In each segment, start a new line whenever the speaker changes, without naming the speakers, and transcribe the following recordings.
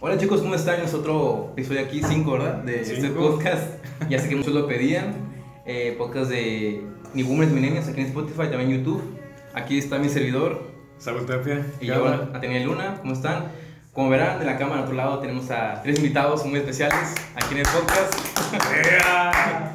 Hola chicos, ¿cómo están? Es otro episodio aquí, 5, ¿verdad? De este podcast. Ya sé que muchos lo pedían. Eh, podcast de Ni Boomers Millennials aquí en Spotify, también en YouTube. Aquí está mi servidor
Salud Tapia.
y yo, Atenea Luna. ¿Cómo están? Como verán, de la cámara a otro lado tenemos a tres invitados muy especiales aquí en el podcast.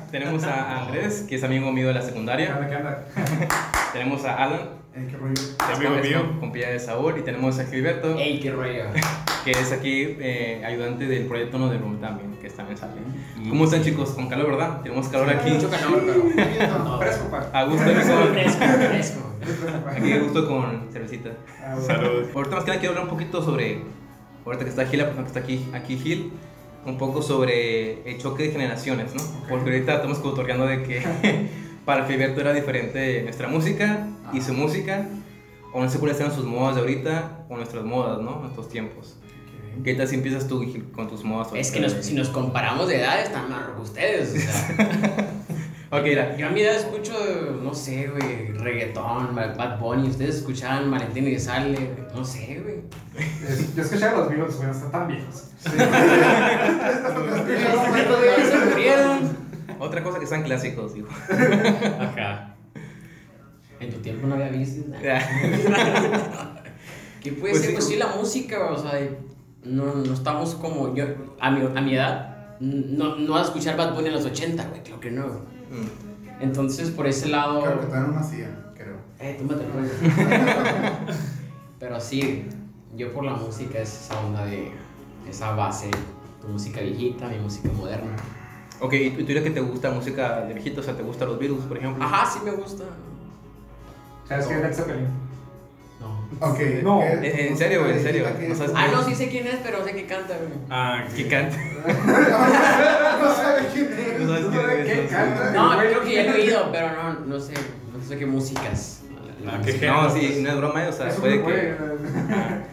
tenemos a Andrés, que es amigo mío de la
¿Qué
secundaria. Tenemos a Alan,
Eh, ¿Qué rollo?
Amigo
es
mío.
compilla de Saúl. Y tenemos a Gilberto,
Ey, qué rollo.
que es aquí eh, ayudante del proyecto No de Room también, que también sale. ¿Cómo están chicos? Con calor, ¿verdad? Tenemos calor aquí.
Mucho calor, pero.
No, fresco, pa.
A gusto
Fresco, fresco.
Fresco,
aquí a gusto con cervecita.
Ah, bueno.
Salud.
Ahorita más que nada quiero hablar un poquito sobre, ahorita que está Gil, la persona que está aquí, aquí Gil, un poco sobre el choque de generaciones, ¿no? Porque ahorita estamos cotorreando de que para Filiberto era diferente nuestra música y su música, o no sé cuáles eran sus modas de ahorita, o nuestras modas, ¿no? Nuestros tiempos. ¿Qué tal si empiezas tú, con tus modas?
Es que nos- si nos comparamos de edad, están más ustedes. O sea,
Ok, mira,
yo a mi edad escucho, no sé, güey, reggaetón, Bad Bunny. Ustedes escuchaban Valentín y Sale, no sé, güey.
Es- Yo escuchaba los Beatles, güey, están tan viejos.
Se murieron.
otra cosa que sean clásicos, digo.
Ajá.
En tu tiempo no había visto.
Ya.
¿Qué puede
Pues
ser?
sí,
Pues sí, la música, o sea, no, no estamos como yo, a mi, a mi edad, no, no vas a escuchar Bad Bunny en los 80, güey, creo que no.
Mm.
Entonces, por ese lado...
Creo que todavía no nacía, creo.
Eh, túmbate el rollo. Pero sí, yo por la música es esa onda de esa base, tu música viejita, mi música moderna.
Ok, ¿y tú dirías que te gusta música de viejitos? O sea, ¿te gustan los Beatles, por ejemplo?
Ajá, sí me gusta.
¿Sabes qué es Led Zeppelin?
No.
Ok.
No.
¿qué-
¿En- serio, güey? ¿En serio?
¿Qué-
¿No sabes
Ah, no, sí sé quién es, pero sé que canta, güey.
Ah,
¿Qué canta?
No sabe quién es.
No sabes quién es,
¿Qué
no sé.
canta?
No, creo que ya lo he oído, pero no, no sé, no sé qué músicas.
Ah.
No, sí, no es broma, o sea, puede que...
eh,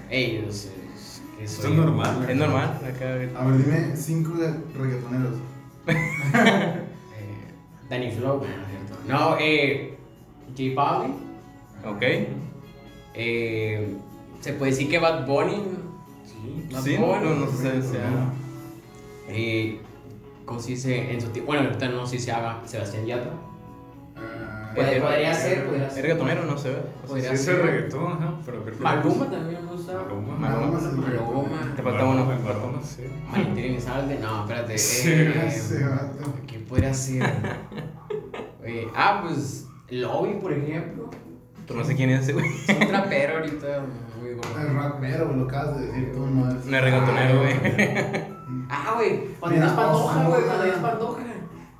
Ey, no sé, es que
Eso es normal.
Es normal, acá...
A ver, dime cinco de reggaetoneros.
Eh, Danny Flow, no, no es cierto. No, eh, J Balvin.
Ok.
Eh, se puede decir que Bad Bunny. Sí, Bad
Sí, no,
Bunny.
no, no sé, o sea...
Eh, ¿Cómo se dice? En su tiempo. Bueno, ahorita no sé si se haga Sebastián Yatra.
Ah,
Puede-
Eh,
podría ser, podría
¿Es
ser.
reggaetonero? No sé.
Sí,
Podría
es
ser.
el reggaetón, ajá, pero creo que...
Maluma también me gusta.
Maluma.
Maluma.
Maluma.
reggaetonero.
Te falta uno.
Maluma, sí.
Valentín Elizalde. No, espérate.
Sí,
eh. ¿Qué podría ser? Eh, ah, pues. Lobby, por ejemplo.
Tú no sé quién es ese, güey.
Es un trapero ahorita muy
El
gordo.
rapero, güey, lo acabas de decir tú, no es.
No es reggaetonero, güey.
Ah, güey. Cuando es Pandoja, güey. Cuando es Pandoja.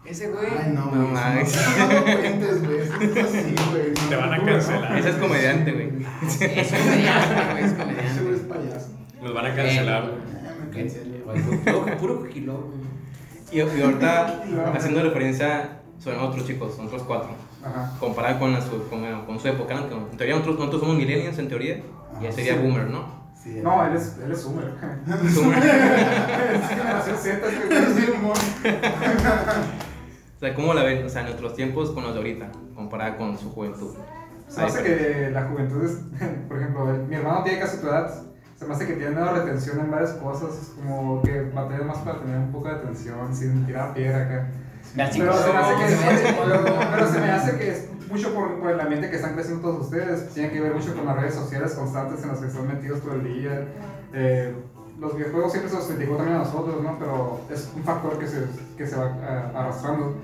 Ese güey.
Ay, no,
No
güey.
mames.
No, cuentes, güey. Así, güey.
Te van a cancelar.
Ese es comediante, güey.
Es comediante, güey. Es
Ese güey es
comediante.
payaso.
Nos van a cancelar. güey.
Ya me cancelé.
Puro, puro kilo.
Y, y ahorita, haciendo referencia sobre nosotros, chicos, nosotros cuatro.
Ajá.
Comparado con, la su, con, con su época, ¿no? En teoría nosotros, nosotros somos millennials, en teoría. Y él sería
Sí.
boomer, ¿no?
Sí,
No, él es, él es Sumer.
Boomer.
Es generación Z.
O sea, ¿cómo la ven? O sea, nuestros tiempos con los de ahorita, comparada con su juventud.
Se me hace que la juventud es, por ejemplo, mi hermano tiene casi tu edad, se me hace que tiene menos retención en varias cosas, es como que batalla más para tener un poco de atención sin tirar piedra acá.
Las
Pero
chicas
se me hace que
son-
es, pero se me hace que es mucho por, por el ambiente que están creciendo todos ustedes, tiene que ver mucho con las redes sociales constantes en las que están metidos todo el día. Eh, los videojuegos siempre se los criticó también a nosotros, ¿no? Pero es un factor que se, que se va eh, arrastrando.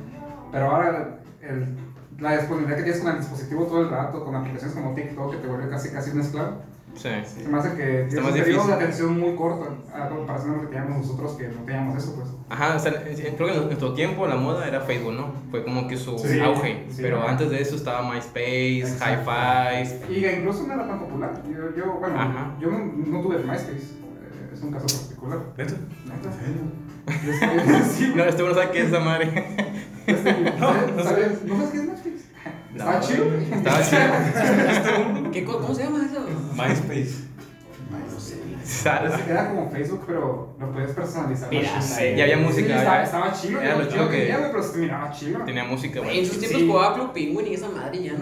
Pero ahora el, la disponibilidad que tienes con el dispositivo todo el rato, con aplicaciones como TikTok que te vuelve casi casi un esclavo,
Sí.
se me hace que tienes
más difícil.
de atención muy corto a comparación de lo que teníamos nosotros que no teníamos eso, pues.
Ajá, o sea, creo que en nuestro tiempo la moda era Facebook, ¿no? Fue como que su
Sí,
auge.
sí.
pero antes de eso estaba MySpace. Hi-Fi.
Y incluso no era tan popular. Yo, yo bueno,
Ajá.
yo no, no tuve MySpace. eh, Es un caso particular.
¿Neta?
¿Neta? Es
No, este no sabe qué es esa madre.
este,
no
¿sabes? ¿No sabes qué es MySpace? Estaba chido.
Estaba chido.
¿Qué co- ¿Cómo se llama eso?
MySpace.
No sé.
¿Sabes?
Era como Facebook, pero lo puedes personalizar.
Mira,
ya había
Sí,
música.
estaba, estaba chido.
Era lo chido que-
güey, pero se miraba chido.
Tenía música,
En
güey.
sus tiempos
Sí.
jugaba Club Penguin y esa madre ya no.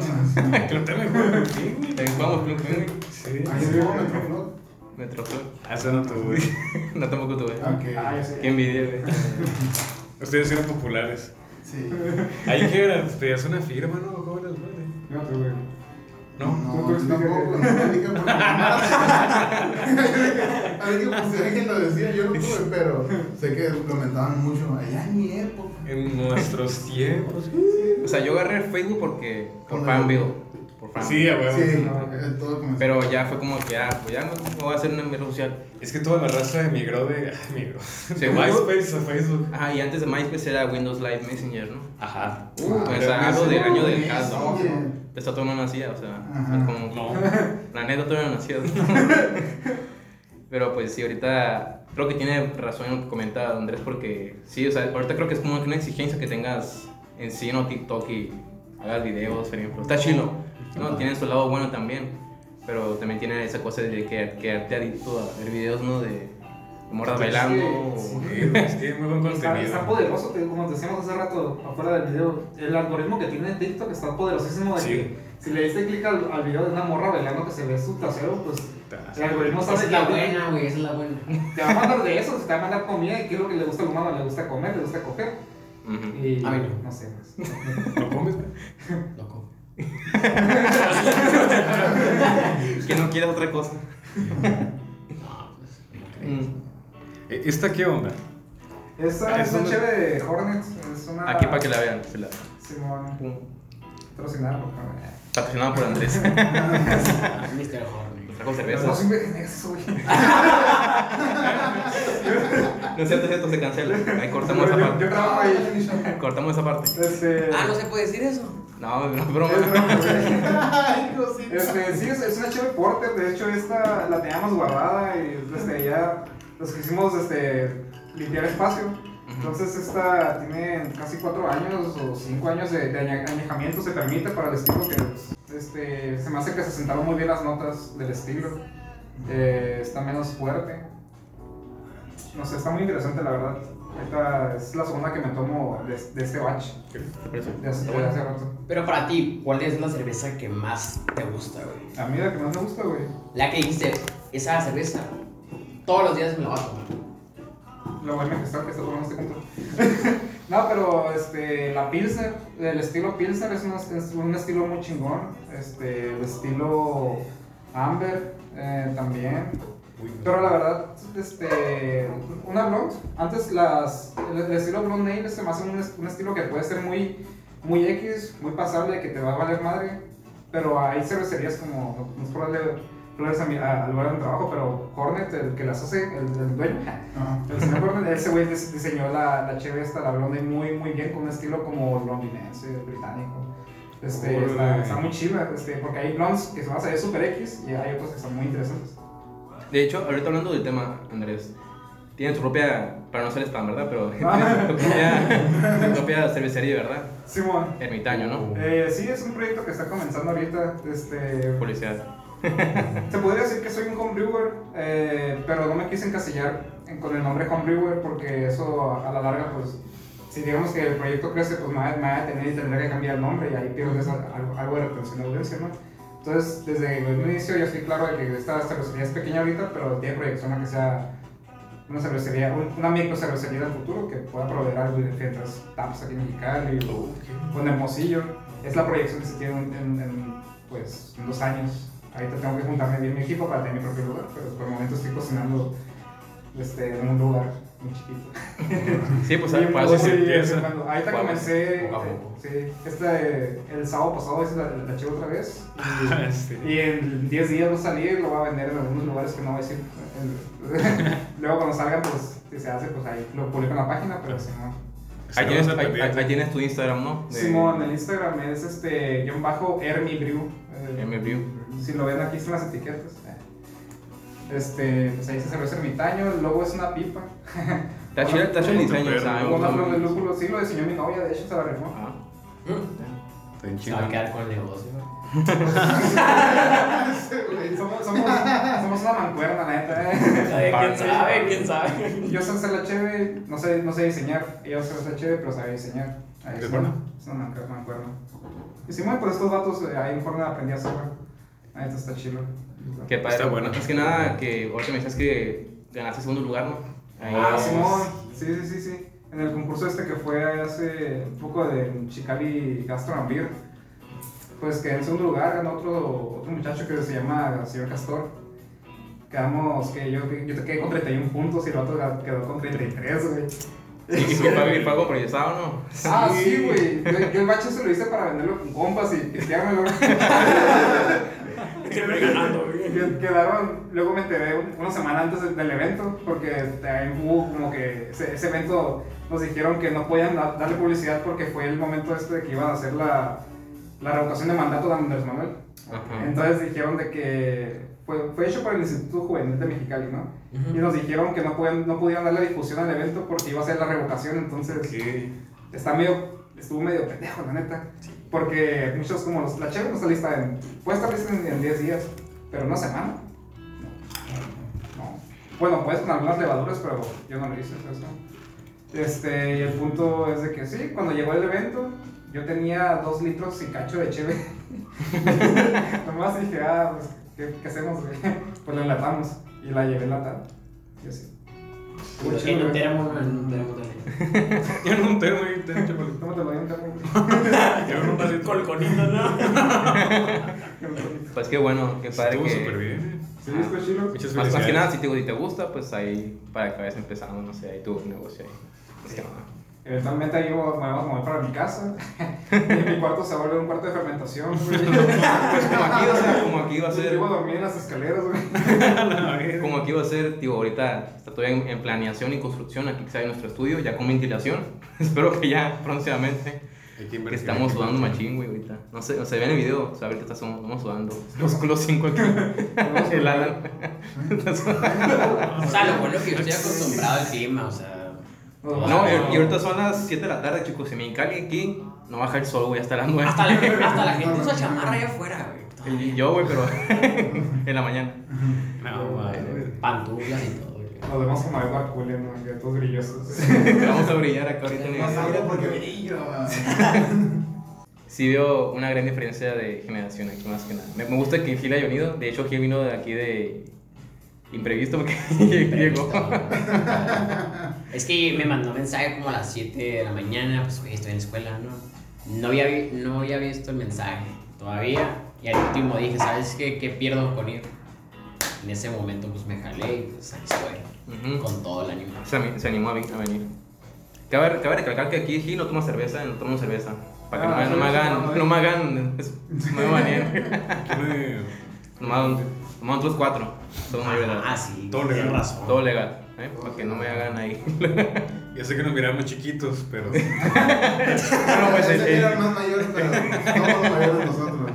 Creo que me acuerdo de ti, güey.
También jugamos Club Penguin.
Sí.
Ahí vivo Metroflot.
Metrosur.
Ah, Eso no tuve.
No, tampoco tuve.
Ok.
Ah, ya sé.
Qué envidia, güey.
Ustedes eran populares.
Sí.
Ahí que eran, pedías una firma, ¿no? ¿Cómo eras, güey?
Yo no tuve.
¿No?
No,
Tú- tú
tampoco. No digan por. A ver pues, alguien lo decía, yo no tuve, pero sé que lo comentaban mucho. Allá en mi época.
En nuestros tiempos.
O sea, yo agarré Facebook porque. Por
Por
Fanville. Fanville.
Sí, a huevo.
Sí, todo comenzó.
Pero ya fue como que ya, pues ya me voy a hacer una red social.
Es que toda la raza emigró de. ah, Emigró. De. MySpace a Facebook.
Ajá, y antes de MySpace era Windows Live Messenger, ¿no?
Ajá.
Uh,
Ah,
o sea, hablo del año del caso. Esto todavía no nacía, o sea,
Ajá.
como.
No.
La neta todavía no. Pero pues sí, ahorita creo que tiene razón en lo que comenta Andrés, porque sí, o sea, ahorita creo que es como que una exigencia que tengas en sí, ¿no? TikTok y hagas videos, por ejemplo. Está chilo, ¿no? Tiene su lado bueno también, pero también tiene esa cosa de que quedarte adicto a ver videos, ¿no? De, de morras
Sí,
bailando.
sí.
tiene muy buen
Está, está
contenido.
poderoso, te- como decíamos hace rato afuera del video. El algoritmo que tiene TikTok está poderosísimo. De
Sí.
que si le diste clic al, al video de una morra bailando que se ve su trasero, pues el algoritmo
Esa
sabe
es la
que
buena, güey, esa es la buena.
te va a mandar de eso, te va a mandar comida y qué es lo que le gusta al humano. Le gusta comer, le gusta coger.
Ujú.
Y
A mí no.
no sé. Pues.
¿Lo comes, güey?
Loco.
Que no quieras otra cosa.
No, pues, no creo.
Eh, ¿Esta qué onda?
Esa
Ah,
es una chévere de Hornets. Es una.
Aquí para que la vean. se la-
Simón,
pum.
patrocinarlo.
Patrocinado por Andrés.
Mr.
Pero no
cervezas.
siempre que eso, güey.
No es cierto, es cierto, se cancela. Ahí cortamos
Yo,
esa parte.
yo trabajo ahí.
Cortamos esa parte.
Este.
Ah, no se puede decir eso.
No, no es broma.
Este, sí, es, es una chévere porter. De hecho, esta la teníamos guardada y desde ya nos quisimos este, limpiar espacio. Entonces, esta tiene casi cuatro años o cinco años de, de añe- añejamiento. Se permite para el estilo que pues, este, se me hace que se sentaron muy bien las notas del estilo. Eh, está menos fuerte. No sé, está muy interesante, la verdad. Esta es la segunda que me tomo de, de este batch de hace, de rato.
Pero para ti, ¿cuál es la cerveza que más te gusta, güey?
A mí la que más me gusta, güey.
La que dijiste, esa cerveza, todos los días me la voy a tomar.
Lo bueno que está, que está tomando este punto. no, pero este, la Pilsner, el estilo Pilsner es un, es un estilo muy chingón. Este, el estilo Amber eh, también. Pero la verdad, este, una blonde, antes las, el, el estilo blonde nail se me hace un, es- un estilo que puede ser muy, muy X, muy pasable, que te va a valer madre. Pero hay cervecerías como, no es por flores a mi- a- al lugar de trabajo, pero Hornet, el que las hace, el, el dueño,
Ajá.
el señor Gordon, ese güey dis- diseñó la, la cheve esta, la blonde, muy, muy bien, con un estilo como londinense, británico. Este, está, está muy chida, este, porque hay blondes que se van a salir super X y hay otros que están muy interesantes.
De hecho, ahorita hablando del tema, Andrés, tiene tu propia, para no ser spam, ¿verdad? Pero
Ah.
tu propia, tu propia cervecería, ¿verdad?
Simón.
Ermitaño, ¿no?
Eh, sí, es un proyecto que está comenzando ahorita. Este,
Publicidad.
se podría decir que soy un homebrewer, eh, pero no me quise encasillar en- con el nombre homebrewer porque eso a la larga, pues, si digamos que el proyecto crece, pues me va, a tener y tendré que cambiar el nombre y ahí pierdes al- algo, algo de retención de audiencia, ¿no? Entonces, desde el inicio yo estoy claro de que esta cervecería es pequeña ahorita, pero tiene proyección a que sea una cervecería, un- una micro cervecería del futuro que pueda proveer algo de diferentes taps aquí en Mexicali o en Hermosillo. Es la proyección que se tiene en, en- en, pues, en dos años. Ahorita tengo que juntarme bien mi equipo para tener mi propio lugar, pero por el momento estoy cocinando este, en un lugar muy chiquito.
Sí, pues para
muy-
eso
se empieza.
Ahorita comencé,
poco a
eh,
poco.
sí, este, el sábado pasado hice la, la otra vez.
Sí.
Y en 10 días va a salir, lo va a vender en algunos lugares que no voy a decir. Luego cuando salga, pues si se hace, pues ahí lo publico en la página, pero si no.
Ahí tienes, ahí, ahí- ahí tu Instagram, ¿no? De
Simón, el Instagram es este, guion bajo, Ermi Brew. eh,
M Brew.
Si lo ven aquí están las etiquetas. eh. Este, pues ahí se cerveza ermitaño, el logo es una pipa.
Está chido, está chido el diseño, o sea,
Con una
me
flor de lúpulo, sí lo diseñó mi novia, de hecho se la rifó.
Ah,
Está
Se
chido.
va a quedar con el negocio.
Somos, somos, somos una mancuerna, la neta. eh.
¿Quién sabe? ¿Quién sabe?
Yo sé hacer la cheve, no sé, no sé diseñar. Ella sabe hacer cheve, pero sabe diseñar. Ahí
¿Es
es
buena?
Es una mancuerna. mancuerna. Y si mueve por estos datos, eh, ahí en forma aprendí a hacerla. Ahí está, está chido.
Qué padre.
Está bueno.
Más que nada, que ahorita me dices que ganaste segundo lugar, ¿no? Ahí
Ah,
es-
Simón, sí, sí, sí, sí. En el concurso este que fue hace un poco de Chicali Gastro and Beer, pues que en segundo lugar ganó otro, otro muchacho que se llama señor Castor. Quedamos, que yo, yo te quedé con 31 puntos y el otro quedó con 33, güey.
Sí, y fue pago, fue algo improvisado, ¿no?
Ah, sí, güey. Yo, yo el bache se lo hice para venderlo con compas y pisteármelo.
Siempre ganando,
Quedaron, luego me enteré un- una semana antes del, evento, porque ahí hubo como que ese, ese evento nos dijeron que no podían da- darle publicidad porque fue el momento este de que iban a hacer la, la revocación de mandato de Andrés Manuel.
Ajá.
Entonces dijeron de que fue, fue hecho por el Instituto Juvenil de Mexicali, ¿no? Y nos dijeron que no, pueden, no podían darle difusión al evento porque iba a ser la revocación, entonces está medio, estuvo medio pendejo, la neta. Porque muchos, como los, la chévere no está lista en, puede estar lista en, en 10 días, pero una semana. No. no. Bueno, puedes con algunas levaduras, pero yo no lo hice eso. Este, y el punto es de que sí, cuando llegó el evento, yo tenía dos litros y cacho de cheve. Nomás dije, ah, pues, ¿qué, qué hacemos? Pues la enlatamos y la llevé enlatada. Y así.
Y no tenemos, no tenemos.
Yo no un termo y te he hecho por
¿Cómo te lo dieron, cabrón?
Yo no pasé
Colconito, ¿no?
Pues qué bueno, qué padre
Estuvo
que...
súper bien.
Sí, estuvo chido.
Muchas
Más, más que nada, si te, si te gusta, pues ahí para que vayas empezando, no sé, ahí tu negocio ahí. Más que nada.
Eventualmente ahí me vamos a mover para mi casa. y mi cuarto se vuelve un cuarto de fermentación, güey.
Pues como aquí, o sea, como aquí va a ser...
Yo iba a dormir en las escaleras, güey.
Como aquí va a ser, tío, ahorita está todavía en, en planeación y construcción aquí que está en nuestro estudio, ya con ventilación. Espero que ya próximamente.
Que
Que estamos sudando machín, güey, ahorita. No sé, no se ve en el video, o sea, ahorita estamos, estamos sudando. Los, los cinco aquí. El Alan.
O sea, lo bueno es que yo estoy acostumbrado al clima, o sea.
No, y y ahorita son las 7 de la tarde, chicos. Si me encali aquí, no baja el sol, güey, hasta las 9.
Hasta la, hasta la gente usa chamarra allá afuera, güey.
Y yo, güey, pero en la mañana.
No, madre.
Pantuflas y todo, güey.
Nos vemos como Edward Cullen, ¿no? Ya todos brillosos.
Vamos a brillar acá ahorita el...
aire porque brillo.
Sí veo una gran diferencia de generación aquí, más que nada. Me, me gusta que Gil haya venido. De hecho, Gil vino de aquí de imprevisto porque llegó.
Es que me mandó mensaje como a las 7 de la mañana, pues güey, estoy en la escuela, ¿no? No había, no había visto el mensaje todavía. Y al último dije, ¿sabes qué? ¿Qué pierdo con ir? En ese momento pues me jalé y pues aquí estoy.
Ujú.
Con todo el ánimo.
se, se animó a, venir. Cabe, cabe recalcar que aquí Gil no toma cerveza, no toma cerveza. Para que no,
Ah,
me- no me hagan,
sí,
no me hagan, es- no me baneen.
Tiene-
Nomás, nomás otros cuatro. Somos mayores de edad.
Ah, sí.
Todo legal.
razón.
Todo legal, ¿eh? Para que no me hagan ahí.
Ya sé que nos miramos chiquitos, pero.
Bueno, pues
Pensé
el-
que
el-
eran más mayores, pero somos mayores nosotros.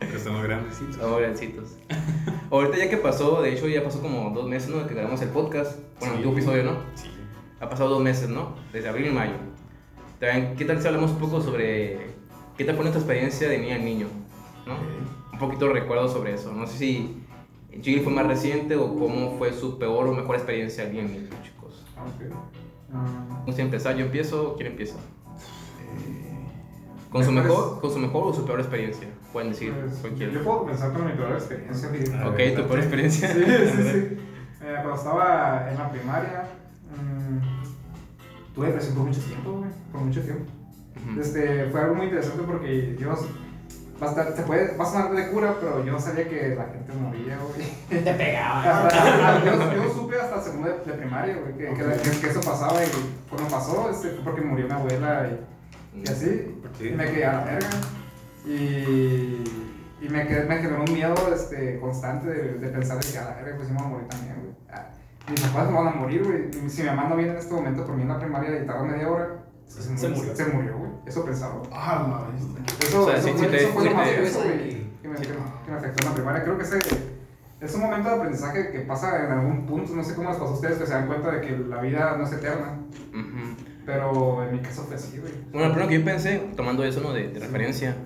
pero estamos grandecitos.
Estamos grandecitos. Ahorita ya que pasó, de hecho ya pasó como dos meses, ¿no? De que grabamos el podcast. Bueno,
Sí.
tu episodio, ¿no?
Sí.
Ha pasado dos meses, ¿no? Desde abril y mayo. También, ¿Qué tal si hablamos un poco sobre qué tal fue nuestra experiencia de niña a niño? ¿no? Un poquito de recuerdo sobre eso. No sé si Jill fue más reciente o cómo fue su peor o mejor experiencia de niña a niño, chicos.
Ok. Ah,
¿Cómo se empezar? ¿Yo empiezo? ¿Quién empieza? ¿Con su, mejor, ¿Con su mejor o su peor experiencia? Pueden decir
pues,
cualquiera.
yo puedo comenzar con mi peor experiencia.
Ok,
ver,
tu peor experiencia.
Sí, sí, sí. Eh, cuando estaba en la primaria, mm, tuve depresión por mucho tiempo, güey. Por mucho tiempo. Este, fue algo muy interesante porque yo, va a, estar- se puede, va a sonar de cura, pero yo no sabía que la gente moría, güey.
Te pegaba.
Hasta- yo, yo supe hasta segundo de, de primaria, güey, que, que- que- que eso pasaba y cuando pasó, este, fue porque murió mi abuela y, y así,
¿Por qué?
y me quedé a la verga. Y, y me, quedé, me generó un miedo este, constante de, de pensar de que a la verga, pues sí me voy a morir también, güey. Ah, Mis papás me van a morir, güey. Si mi mamá no viene en este momento por mí en la primaria y tarda media hora, se,
Se
murió. Se murió, güey. Eso pensaba.
Ah, la.
Eso,
O sea,
eso
sí,
fue,
sí
eso fue lo más
sí.
güey, que me, que, que me afectó en la primaria. Creo que ese es un momento de aprendizaje que pasa en algún punto. No sé cómo les pasó a ustedes que se dan cuenta de que la vida no es eterna.
Ujú.
Pero en mi caso fue así, güey.
Bueno, lo primero que yo pensé, tomando eso ¿no? de, de referencia,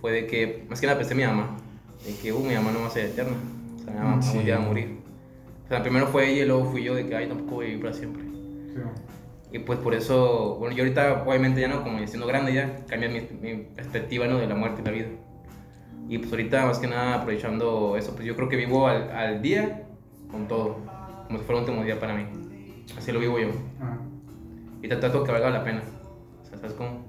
fue de que, más que nada pensé en mi mamá, de que, uh, mi mamá no va a ser eterna, o sea, mi mamá
Sí.
algún día va a morir. O sea, primero fue ella y luego fui yo de que, ay, tampoco voy a vivir para siempre.
Sí,
Y pues por eso, bueno, yo ahorita, obviamente ya no, como ya siendo grande ya, cambié mi, mi perspectiva, ¿no? De la muerte y la vida. Y pues ahorita más que nada aprovechando eso, pues yo creo que vivo al, al día con todo, como si fuera un último día para mí. Así lo vivo yo.
Ajá.
Y trato que valga la pena. O sea, ¿sabes cómo?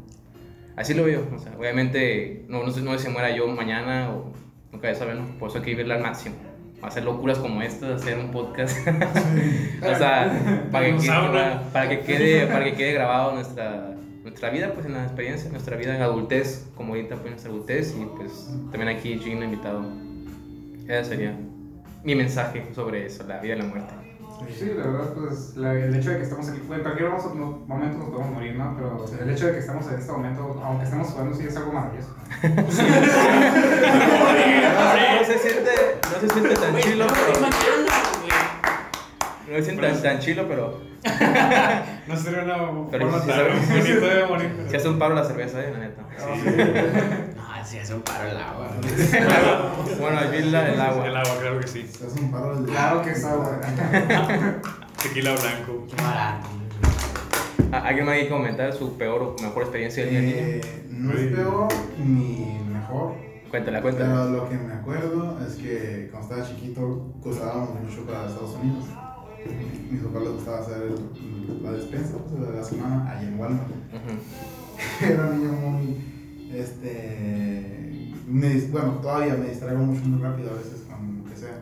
Así lo veo. O sea, obviamente no, no, sé, no si muera yo mañana o nunca de saber, ¿no? Por eso hay que vivirla al máximo. Hacer locuras como esta, hacer un podcast. o sea, para que, quede, para que quede, para que quede grabado nuestra, nuestra vida, pues en la experiencia, nuestra vida en adultez, como ahorita pues nuestra adultez. Y pues también aquí Gino invitado. Ese sería mi mensaje sobre eso, la vida y la muerte.
Sí, la verdad, pues la- el hecho de que estamos aquí, bueno, en cualquier momento nos podemos morir, ¿no? Pero el hecho de que estamos en este momento, aunque estemos jugando, sí es algo maravilloso.
No se siente, no se siente tan chilo,
no,
pero... No se siente tan, tan chilo, pero
No sería una
Pero
forma
sí
tan bonita de morir.
se hace un paro la cerveza, eh, la neta.
No, sí, hace un paro el agua.
Bueno, aquí la, el agua.
El agua, claro que sí.
Es un paro del
Claro que está, güey.
Tequila blanco.
Qué barato.
¿A- ¿Alguien más quiere comentar su peor o mejor experiencia del día a día?
Eh, no es peor ni mejor.
Cuéntala, cuéntala.
Pero lo que me acuerdo es que cuando estaba chiquito cruzábamos mucho para Estados Unidos. Mis papás les gustaba hacer el- la despensa pues, de la semana allá en Walmart. Era un niño muy. Este. me bueno, todavía me distraigo mucho muy rápido a veces con lo que sea.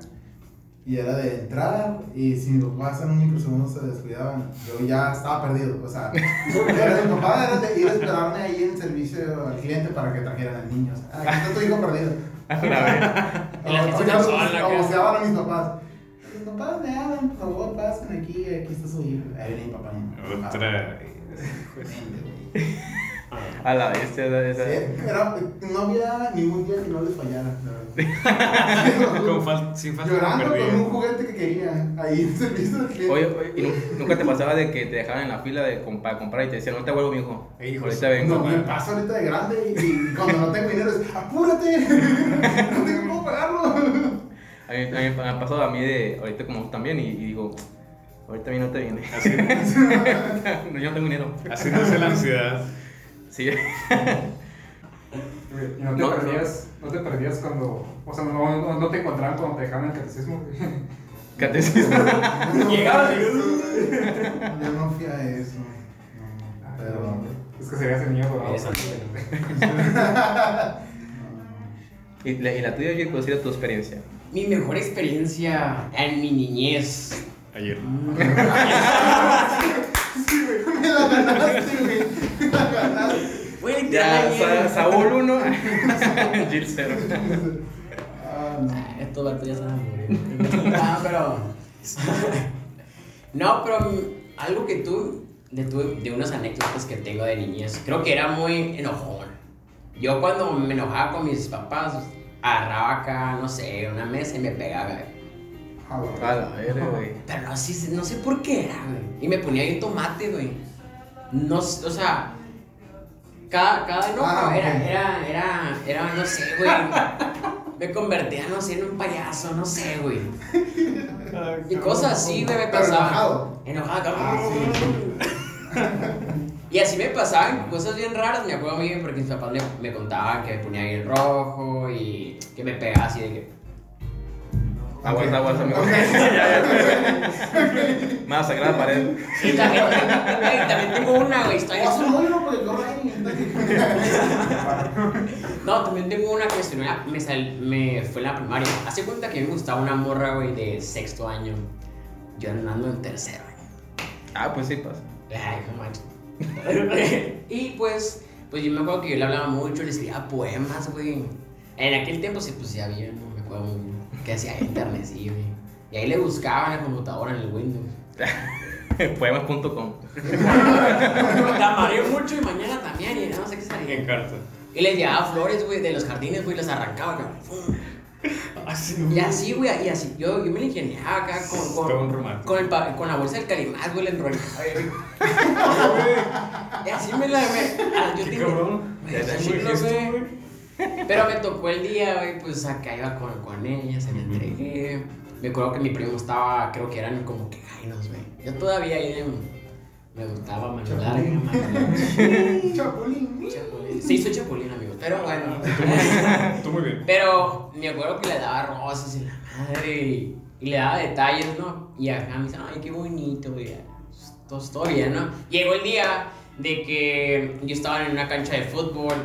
Y era de entrar y si mis papás en un microsegundo se descuidaban, yo ya estaba perdido. O sea, era, mi papá era de ir a esperarme ahí en servicio al cliente para que trajeran al niño. O sea, aquí está tu hijo perdido. O- voceaban a mis papás. Mis papás me hablan, por favor, pasen aquí, aquí está su hijo. Ahí viene mi papá. ¿no?
Otra.
A la bestia de esa.
Sí, era- no había ningún día que no les fallara. la verdad.
Sin falta
Llorando con un juguete que quería ahí en servicio al cliente.
Oye, oye, ¿y nu- nunca te pasaba de que te dejaban en la fila de comp- para comprar y te decían, ahorita vuelvo, mi hijo?
Ey, hijo,
Ahorita vengo.
no, me pasa ahorita de grande y, y cuando no tengo dinero es apúrate, no tengo cómo pagarlo.
A mí, a mí me ha pasado a mí de ahorita como tú también y, y digo, ahorita viene, ahorita viene.
Así,
no, yo no tengo dinero.
así nace la ansiedad.
Sí.
Y no te
No,
perdías, no te perdías cuando, o sea, no, no, no te encontraban cuando te dejaban el catecismo.
Catecismo.
Llegaba y-
Yo no fui a eso. No, pero.
Es que serías el niño dorado.
¿Y la, y la tuya, Jake, cuál sería tu experiencia?
Mi mejor experiencia en mi niñez.
Ayer.
La ganaste, güey. Me la ganaste.
Güey,
Ya,
literal,
Sa-. Saúl 1, Jill 0.
Ah, no.
Ah, Estos vatos ya saben morir. No, pero. No, pero algo que tú. De, tu- de unas anécdotas que tengo de niñez. Creo que era muy enojón. Yo cuando me enojaba con mis papás, agarraba acá, no sé, una mesa y me pegaba.
Ah.
A la güey.
Pero no sé, no sé por qué era, güey. Y me ponía ahí tomate, güey. No, o sea, cada, cada enojo
Ah,
era, era, era, era, no sé, güey. Me convertía, no sé, en un payaso, no sé, güey. Y cosas así, güey, me pasaban.
enojado.
Enojado, cabrón.
Ah,
Y así me pasaban cosas bien raras, me acuerdo muy bien, porque mis papás me, me contaban que me ponía ahí en rojo y que me pegaba así de que.
Amigo.
Ok.
Ya, ya, ya. Más sagrada pared.
Sí, también, güey, también tengo una, güey, estoy
Ah, su rollo, porque ahí.
No, también tengo una que me, sal- me fue en la primaria. Hace cuenta que a mí me gustaba una morra, güey, de sexto año. Yo andando en tercero año.
Ah, pues sí pasa.
Ay, no manches. y pues, pues yo me acuerdo que yo le hablaba mucho, le escribía poemas, güey. En aquel tiempo sí, pues sí había, no me acuerdo muy bien, que hacía internet, sí, güey. Y ahí le buscaba en la computadora, en el Windows.
Poemas.com.
La mareé mucho y mañana también, y no sé qué
En carta.
Y les llevaba flores, güey, de los jardines, güey, les arrancaba, cabrón. ¡Fum! Y así, güey, y así. Yo, yo me la ingeniaba acá con, con, con, el, pa- con la bolsa del calimán, güey, la enrollaba. y así me la. Me, ah, yo
cabrón.
Güey, güey.
güey.
Pero me tocó el día, güey, pues acá iba con, con ella, se la entregué. Me acuerdo que mi primo estaba, creo que eran como que jainos, güey. Yo todavía ahí en Me gustaba mano larga.
Chapulín.
Chapulín. Se hizo chapulín, amigos. Pero bueno.
Tú muy bien.
Pero me acuerdo que le daba rosas y la madre. Y, y le daba detalles, ¿no? Y acá me dice, ay, qué bonito, güey. Todo, todo bien, ¿no? Llegó el día de que yo estaba en una cancha de fútbol.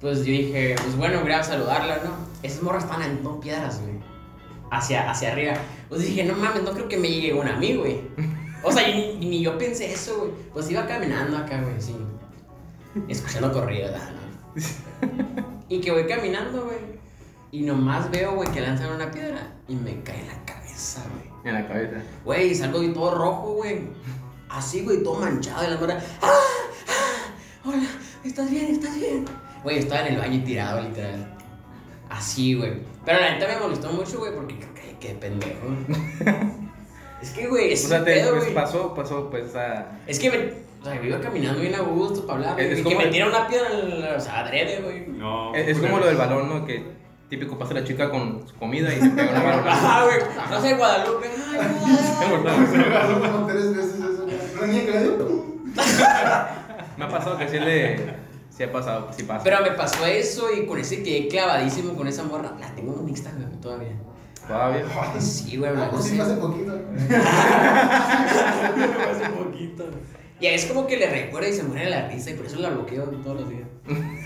Pues yo dije, pues bueno, voy a saludarla, ¿no? Esas morras estaban aventando piedras, güey. Hacia, hacia arriba. Pues dije, no mames, no creo que me llegue una a mí, güey. O sea, y ni, y ni yo pensé eso, güey. Pues iba caminando acá, güey, sí. Escuchando corridas. Y que voy caminando, güey. Y nomás veo, güey, que lanzan una piedra y me cae en la cabeza, güey.
En la cabeza.
Güey, salgo y todo rojo, güey. Así, güey, todo manchado. Y la morra, ¡ah! ¡ah! Hola, ¿estás bien? ¿Estás bien? Güey, estaba en el baño tirado, literal. Así, güey. Pero la neta me molestó mucho, güey, porque creo que qué pendejo. es que, güey, es
O sea, te,
pedo,
pues, pasó, pasó, pues, a...
Es que me, o sea, yo iba caminando bien a gusto para hablar,
Es-
güey.
es
y
como
que me tira una piedra, en la- o sea, adrede, güey.
No.
Es, es como lo del balón, ¿no? Que típico pasa la chica con su comida y se pega una balón.
Ajá, güey. No sé, Guadalupe. Ay, Guadalupe.
Me pasó como tres veces eso.
Me ha pasado que sí le... Sí ha pasado, sí pasa.
Pero me pasó eso y con ese quedé clavadísimo con esa morra. La tengo en Instagram todavía.
Todavía.
Sí, güey,
Ah,
no
pues sí, hace poquito.
Hace poquito. Y es como que le recuerda y se muere la risa y por eso la bloqueo todos los días.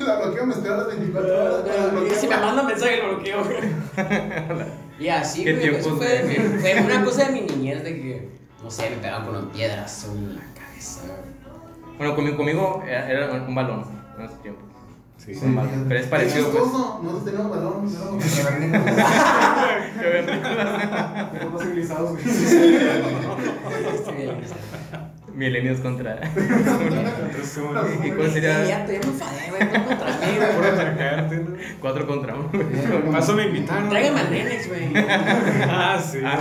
La bloqueo, me espera las 24 horas.
Y si me manda mensaje lo bloqueo, güey. Y así,
¿Qué
güey. Eso fue una cosa de mi niñez de que, no sé, me pegaban con piedras en la cabeza.
Bueno, conmigo, conmigo era, era un balón en ese tiempo.
Sí.
Sí,
Un balón. Pero es parecido, pues.
no, nosotros teníamos balón, éramos cavernícolas.
Somos civilizados,
Milenios contra...
Entonces, como
¿Y cuál sería?
Ya, ya me enfadé, güey. no contra mí, güey.
puro atacarte, ¿no?
Cuatro contra uno.
Paso me invitaron.
Tráigame al Nenex, güey.
Ah, sí.
Ah,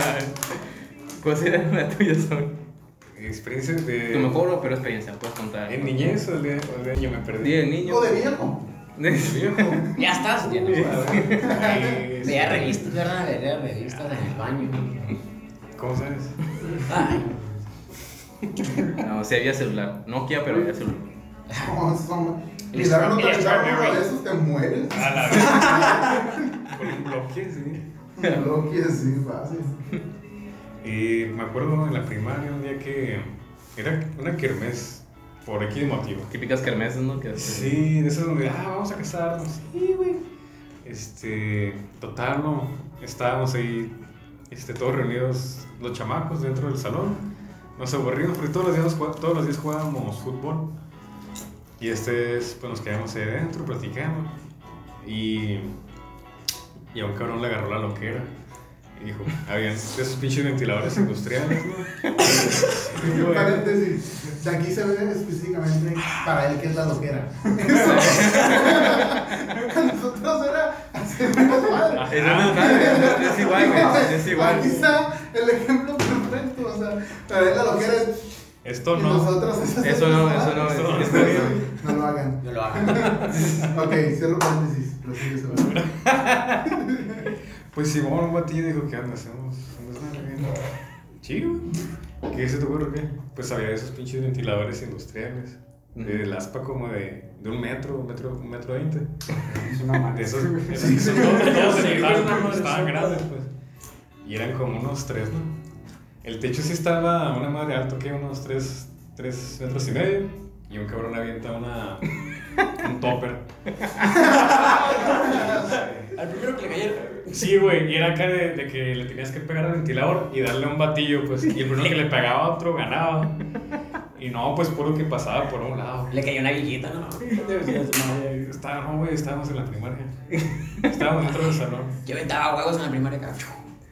¿Cuál sería la tuya, Son?
Experiencias de.
Tu mejor o peor experiencia, puedes contar.
En niñez o el de, o el de niño me perdí.
Del niño.
O de viejo.
Viejo.
Ya estás, ya no Veía revistas, ¿verdad? Veía revistas en el baño.
¿Cómo sabes?
Ay,
No, sí había celular. Nokia, pero había celular.
No, Y la no
el
te uno de esos, te mueres.
A la vez. Con un bloque, sí.
Loki, así, fácil.
Y me acuerdo en la primaria un día que era una kermés por X motivo.
Típicas kermeses, ¿no? Que
Sí, de esas donde, ah, vamos a casarnos. Sí, güey. Este, total, no. Estábamos ahí, este, todos reunidos, los chamacos dentro del salón. Nos aburrimos porque todos los días, todos los días jugábamos fútbol. Y este, es, pues nos quedamos ahí adentro platicando. Y, y a un cabrón le agarró la loquera. Y dijo, habían esos pinches ventiladores industriales, ¿no?
Un paréntesis. De aquí se ve específicamente para él que es la loquera. Nosotros era hacernos madre.
Es, igual, güey. Es igual.
Aquí está el ejemplo perfecto. O sea, para él la loquera es.
Esto no.
nosotros
Eso no, eso no,
Eso no
es-
está
es-
bien.
No lo hagan.
no lo hagan.
Ok, cierro paréntesis. Prosigue.
Pues Simón, un batillo dijo, ¿qué onda? ¿Hacemos? Chido. ¿Qué se te ocurre qué? Pues había esos pinches ventiladores industriales. Del aspa como de, de un metro, un metro, un metro veinte.
Es una madre.
De esos,
Sí, sí.
todos, todos
Sí,
en el aspa, estaban grandes, pues. Y eran como unos tres, ¿no? El techo sí estaba una madre alto, que unos tres, tres metros y medio. Y un cabrón avienta una, un topper.
Al primero que le cayera.
Sí, güey, y era acá de, de que le tenías que pegar al ventilador y darle un batillo, pues. Y el primero que le pegaba a otro ganaba. Y no, pues puro que pasaba por un lado.
Le cayó una viejita, ¿no?
Estaba, no, güey, estábamos en la primaria. Estábamos dentro del salón.
Yo aventaba huevos en la primaria acá.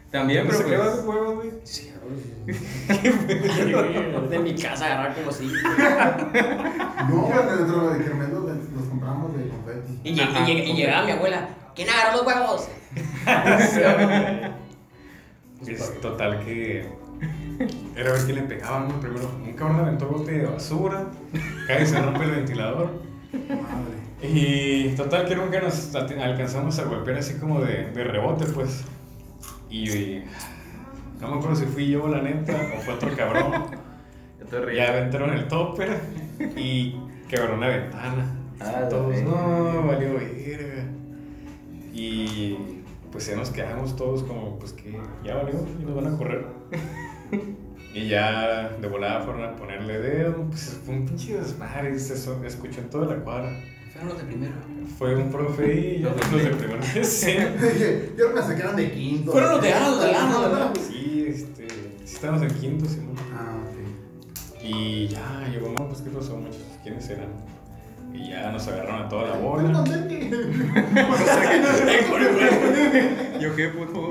También,
¿Dónde
pero
se
pues,
huevos, güey?
Sí, de mi casa agarrar como si.
No, güey, dentro de Kermés los, los compramos de confeti.
Y llegaba mi abuela. ¿Quién agarró los huevos?
Es total que. Era ver quién le pegaban, ¿no? Primero, un cabrón aventó bote de basura. Cae y se rompe el ventilador.
Madre.
Y total que nunca nos alcanzamos a golpear así como de, de rebote, pues. Y, y no me acuerdo si fui yo, la neta, o fue otro cabrón.
Ya
aventaron el topper y quebró una ventana.
Ah,
todos, no, valió verga. Y pues ya nos quedamos todos como, pues que ya valió y nos van a correr. Y ya de volada fueron a ponerle dedo, pues fue un pinche desmadre, se so- escuchó en toda la cuadra.
Fueron los de primero.
Fue un profe y
Los
los
de-
de primer sí.
Yo pensé que eran de quinto.
Fueron los de Aros, de.
Sí, este, sí estábamos en quinto, sí, ¿no?
Ah, ok.
Y ya llegó, no, pues qué pasó, muchachos, ¿quiénes eran? Y ya nos agarraron a toda la bola.
Yo qué puto.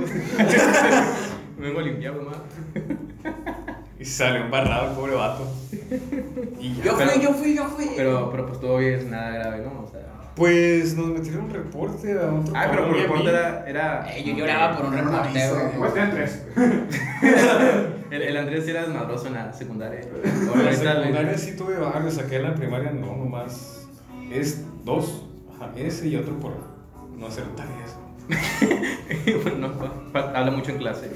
Me vengo a limpiar, mamá.
Y salió embarrado el pobre vato. Y ya,
Yo
Pero-
fui, yo fui, yo fui.
Pero, pero pues todo bien, nada grave, ¿no? O sea.
Pues nos metieron un reporte a otro
Ah, pero por reporte era. era
Eh, yo lloraba por un reporte,
tres.
El, el Andrés sí era desmadroso en la secundaria.
En la secundaria sí tuve varios, saqué en la primaria no, nomás. Es dos, ajá, ese y otro por no hacer tareas.
bueno, habla mucho en clase.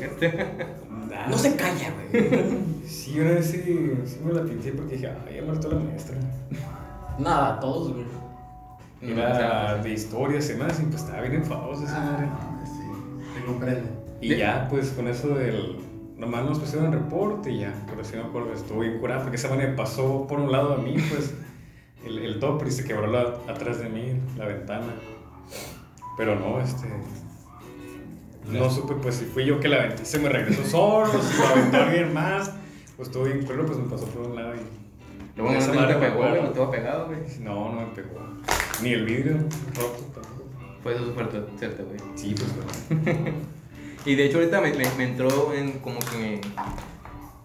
Nah.
No se calla, güey.
Sí, una vez sí, sí me la pinté porque dije, ay, ya muerto la maestra.
Nada, todos, güey.
Era
O sea,
de historias y más, y pues estaba bien enfadoso esa madre.
Ah, sí, te comprende.
Y ya, pues con eso del. Nomás nos pusieron reporte y ya, pero sí me acuerdo, estuvo bien curado porque esa manera pasó por un lado a mí, pues el, el topper y se quebró la- atrás de mí la ventana. Pero no, este. No supe, pues si fui yo que la aventé, se me regresó solo, si la aventó alguien más, pues estuvo bien curado, pues me pasó por un lado y.
Lo bueno
Esa
no te pegó, güey, no te va pegado, güey.
No, no me pegó. Ni el vidrio roto tampoco.
Fue eso súper cierto, güey.
Sí, pues bueno.
Y de hecho ahorita me, me, me entró en como que me,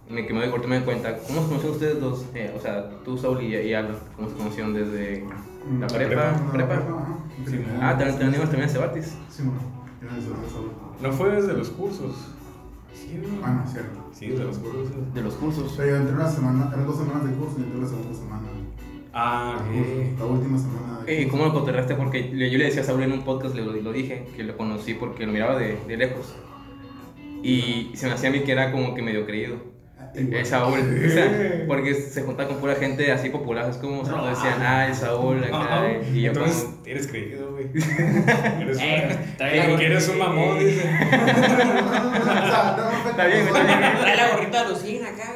me, que me doy cuenta, ¿cómo se conocen ustedes dos? Eh, o sea, tú, Saul y, y Albert, ¿cómo se conocieron desde la
La
prepa?
No,
¿Prepa?
ajá.
Sí,
Ah, también también también en Cebatis.
Sí, bueno. Yo no
fue desde los cursos. Sí, ¿no?
Ah, no, cierto.
Sí, desde los cursos.
De los cursos.
Pero yo entré una semana, eran dos semanas de curso y entré la segunda semana.
Ah,
curso, La última semana de
Eh,
curso.
¿Cómo lo cotorreaste? Porque yo le decía a Saúl en un podcast, le, lo- lo dije, que lo conocí porque lo miraba de, de lejos. Y se me hacía a mí que era como que medio creído. El Saúl, o sea, porque se junta con pura gente así popular, es como cuando decían, ah, el Saúl, acá, y yo
Entonces,
como,
eres creído, güey. eres,
Eh,
eres un mamón, dice.
O sea, no
Está bien, está bien.
Trae la gorrita de Lucina acá,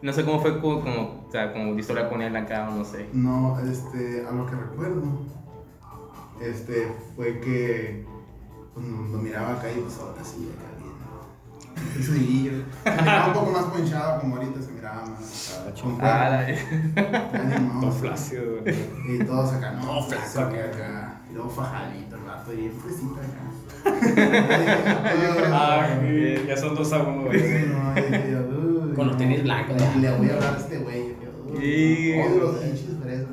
no sé cómo fue como, como, o sea, como historia con él acá, o no sé.
No, este, a lo que recuerdo, este, fue que pues, lo miraba acá y pues ahora sí, acá Y seguillo. Se miraba un poco más ponchado como ahorita se miraba más.
Ah, la-
ánimo,
Todo flácido, güey.
Y todos acá, no,
Todo flaco
acá. Y luego fajadito el rato y fresita acá.
Ah, ya son dos a uno, güey.
Sí, no, y dije yo, uy,
Con los
no,
tenis blancos,
Le voy a hablar a este güey. yo, Odio los pinches fresas.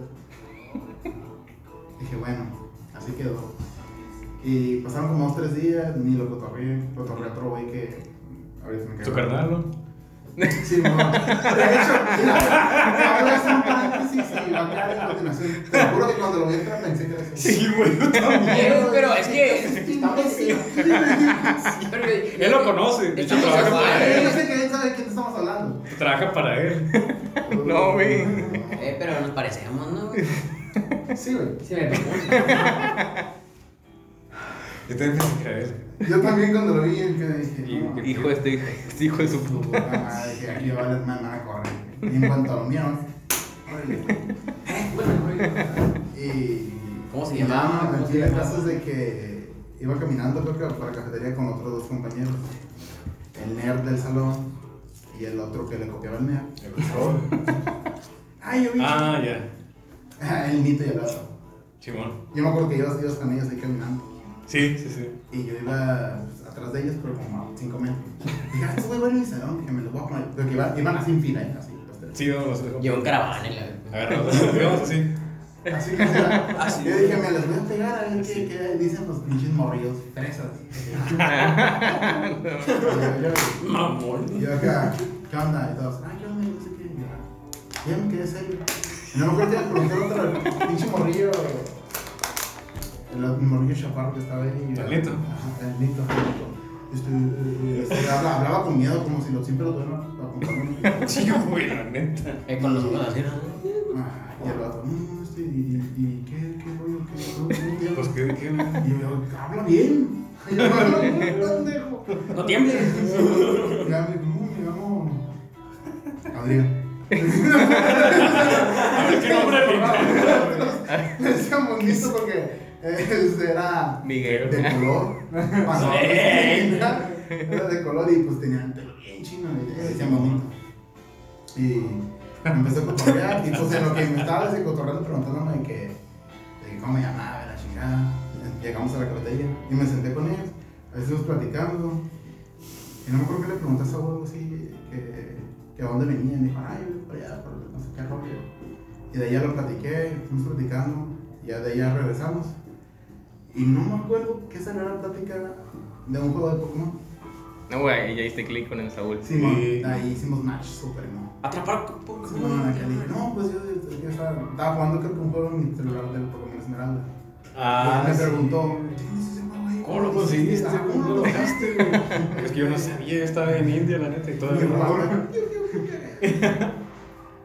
Dije, bueno, así quedó. Y pasaron como dos, tres días, ni lo cotorreé. Cotorreé a otro güey que ahorita me
Tu carnal, ¿no?
Sí, no. De hecho, mira, voy a hacer un paréntesis y va a quedar en continuación. Te lo juro que cuando lo vi entrar pensé que era ese.
güey, yo también.
Pero es que. Pero,
Él lo conoce, de hecho, trabaja para
Yo
él.
no sé que él sabe de quién estamos hablando.
Trabaja para él.
No, güey.
Eh, pero nos parecemos, ¿no? güey?
Sí, güey.
Sí, me pregunto.
Yo también pensé que era él.
Yo también cuando lo vi, que dije,
Y-
no,
Hijo de este hijo, este hijo de su puta.
madre, que aquí va a valer más nada correr. Y en cuanto a lo mío, órale, güey. Y.
¿Cómo se llamaba?
ya,
¿Cómo se
la
llamaba?
es de que iba caminando, creo que para la cafetería con otros dos compañeros. El nerd del salón y el otro que le copiaba el nerd.
El sol.
Ay, yo vi.
Ah, ya.
Ah, el Nito y el otro.
Simón.
Yo me acuerdo que ibas, ibas con ellos ahí caminando.
Sí, sí, sí.
Y yo iba pues, atrás de ellos, pero como a 5 metros. Dije, ah, estos güey van en mi salón, dije, me los voy a poner. Porque iban, iban así en fila, ¿eh? así. los.
Sí, no, los dejo.
Llevo un caravana en la.
Agarrados, digamos así.
Así que era.
Así.
Yo dije, me les voy a pegar a ver
Sí.
qué, qué dicen los pinches morrillos. Fresas.
Mamón.
y yo acá, ¿qué onda? Y todos, ay, ¿qué onda? Y no sé qué. Ya me quedé serio. No me acuerdo que al otro, pinche morrillo. El morrillo chaparro que estaba ahí.
¿El Nito?
Ajá, el Nito. Este, eh, este, habla- hablaba con miedo, como si lo, siempre lo tuvieran.
Sí, güey, la neta.
Eh, con los ojos así, ¿no?
Y el vato, no, este, ¿y, y qué, qué rollo? ¿Qué, qué, qué,
Pues que, que
Y yo, habla bien. Y yo, habla bien, pendejo.
No tiembles.
Ya me dijo, no, me llamo Adrián.
¿Qué nombre
Le decían bonito porque este, era
Miguel.
de color. Era era de color y pues tenía el pelo bien chino y le decían bonito. Y empecé a cotorrear y pues en lo que me estaba ese cotorreando preguntándome que, de que cómo me llamaba, la chingada. Llegamos a la cafetería y me senté con ellos. Ahí estuvimos platicando. Y no me acuerdo que le preguntaste a algo así, que, que a dónde venía. Y me dijo, ay, por allá, por no sé qué rollo. Y de allá lo platiqué, fuimos platicando. Y ya de allá regresamos. Y no me acuerdo qué salió la plática de un juego de Pokémon.
No, güey, ya diste clic con el Saúl.
Sí, ahí hicimos match super, ¿no?
Atrapar Pokémon.
no, pues yo, yo estaba, estaba jugando creo que un juego en mi celular del Pokémon Esmeralda.
Ah,
y él me
sí.
preguntó, ¿tienes ese juego ahí?
¿Cómo lo conseguiste?
Ah,
¿Cómo lo lograste, güey? Es que yo no sabía, estaba en India, la neta, y todavía no.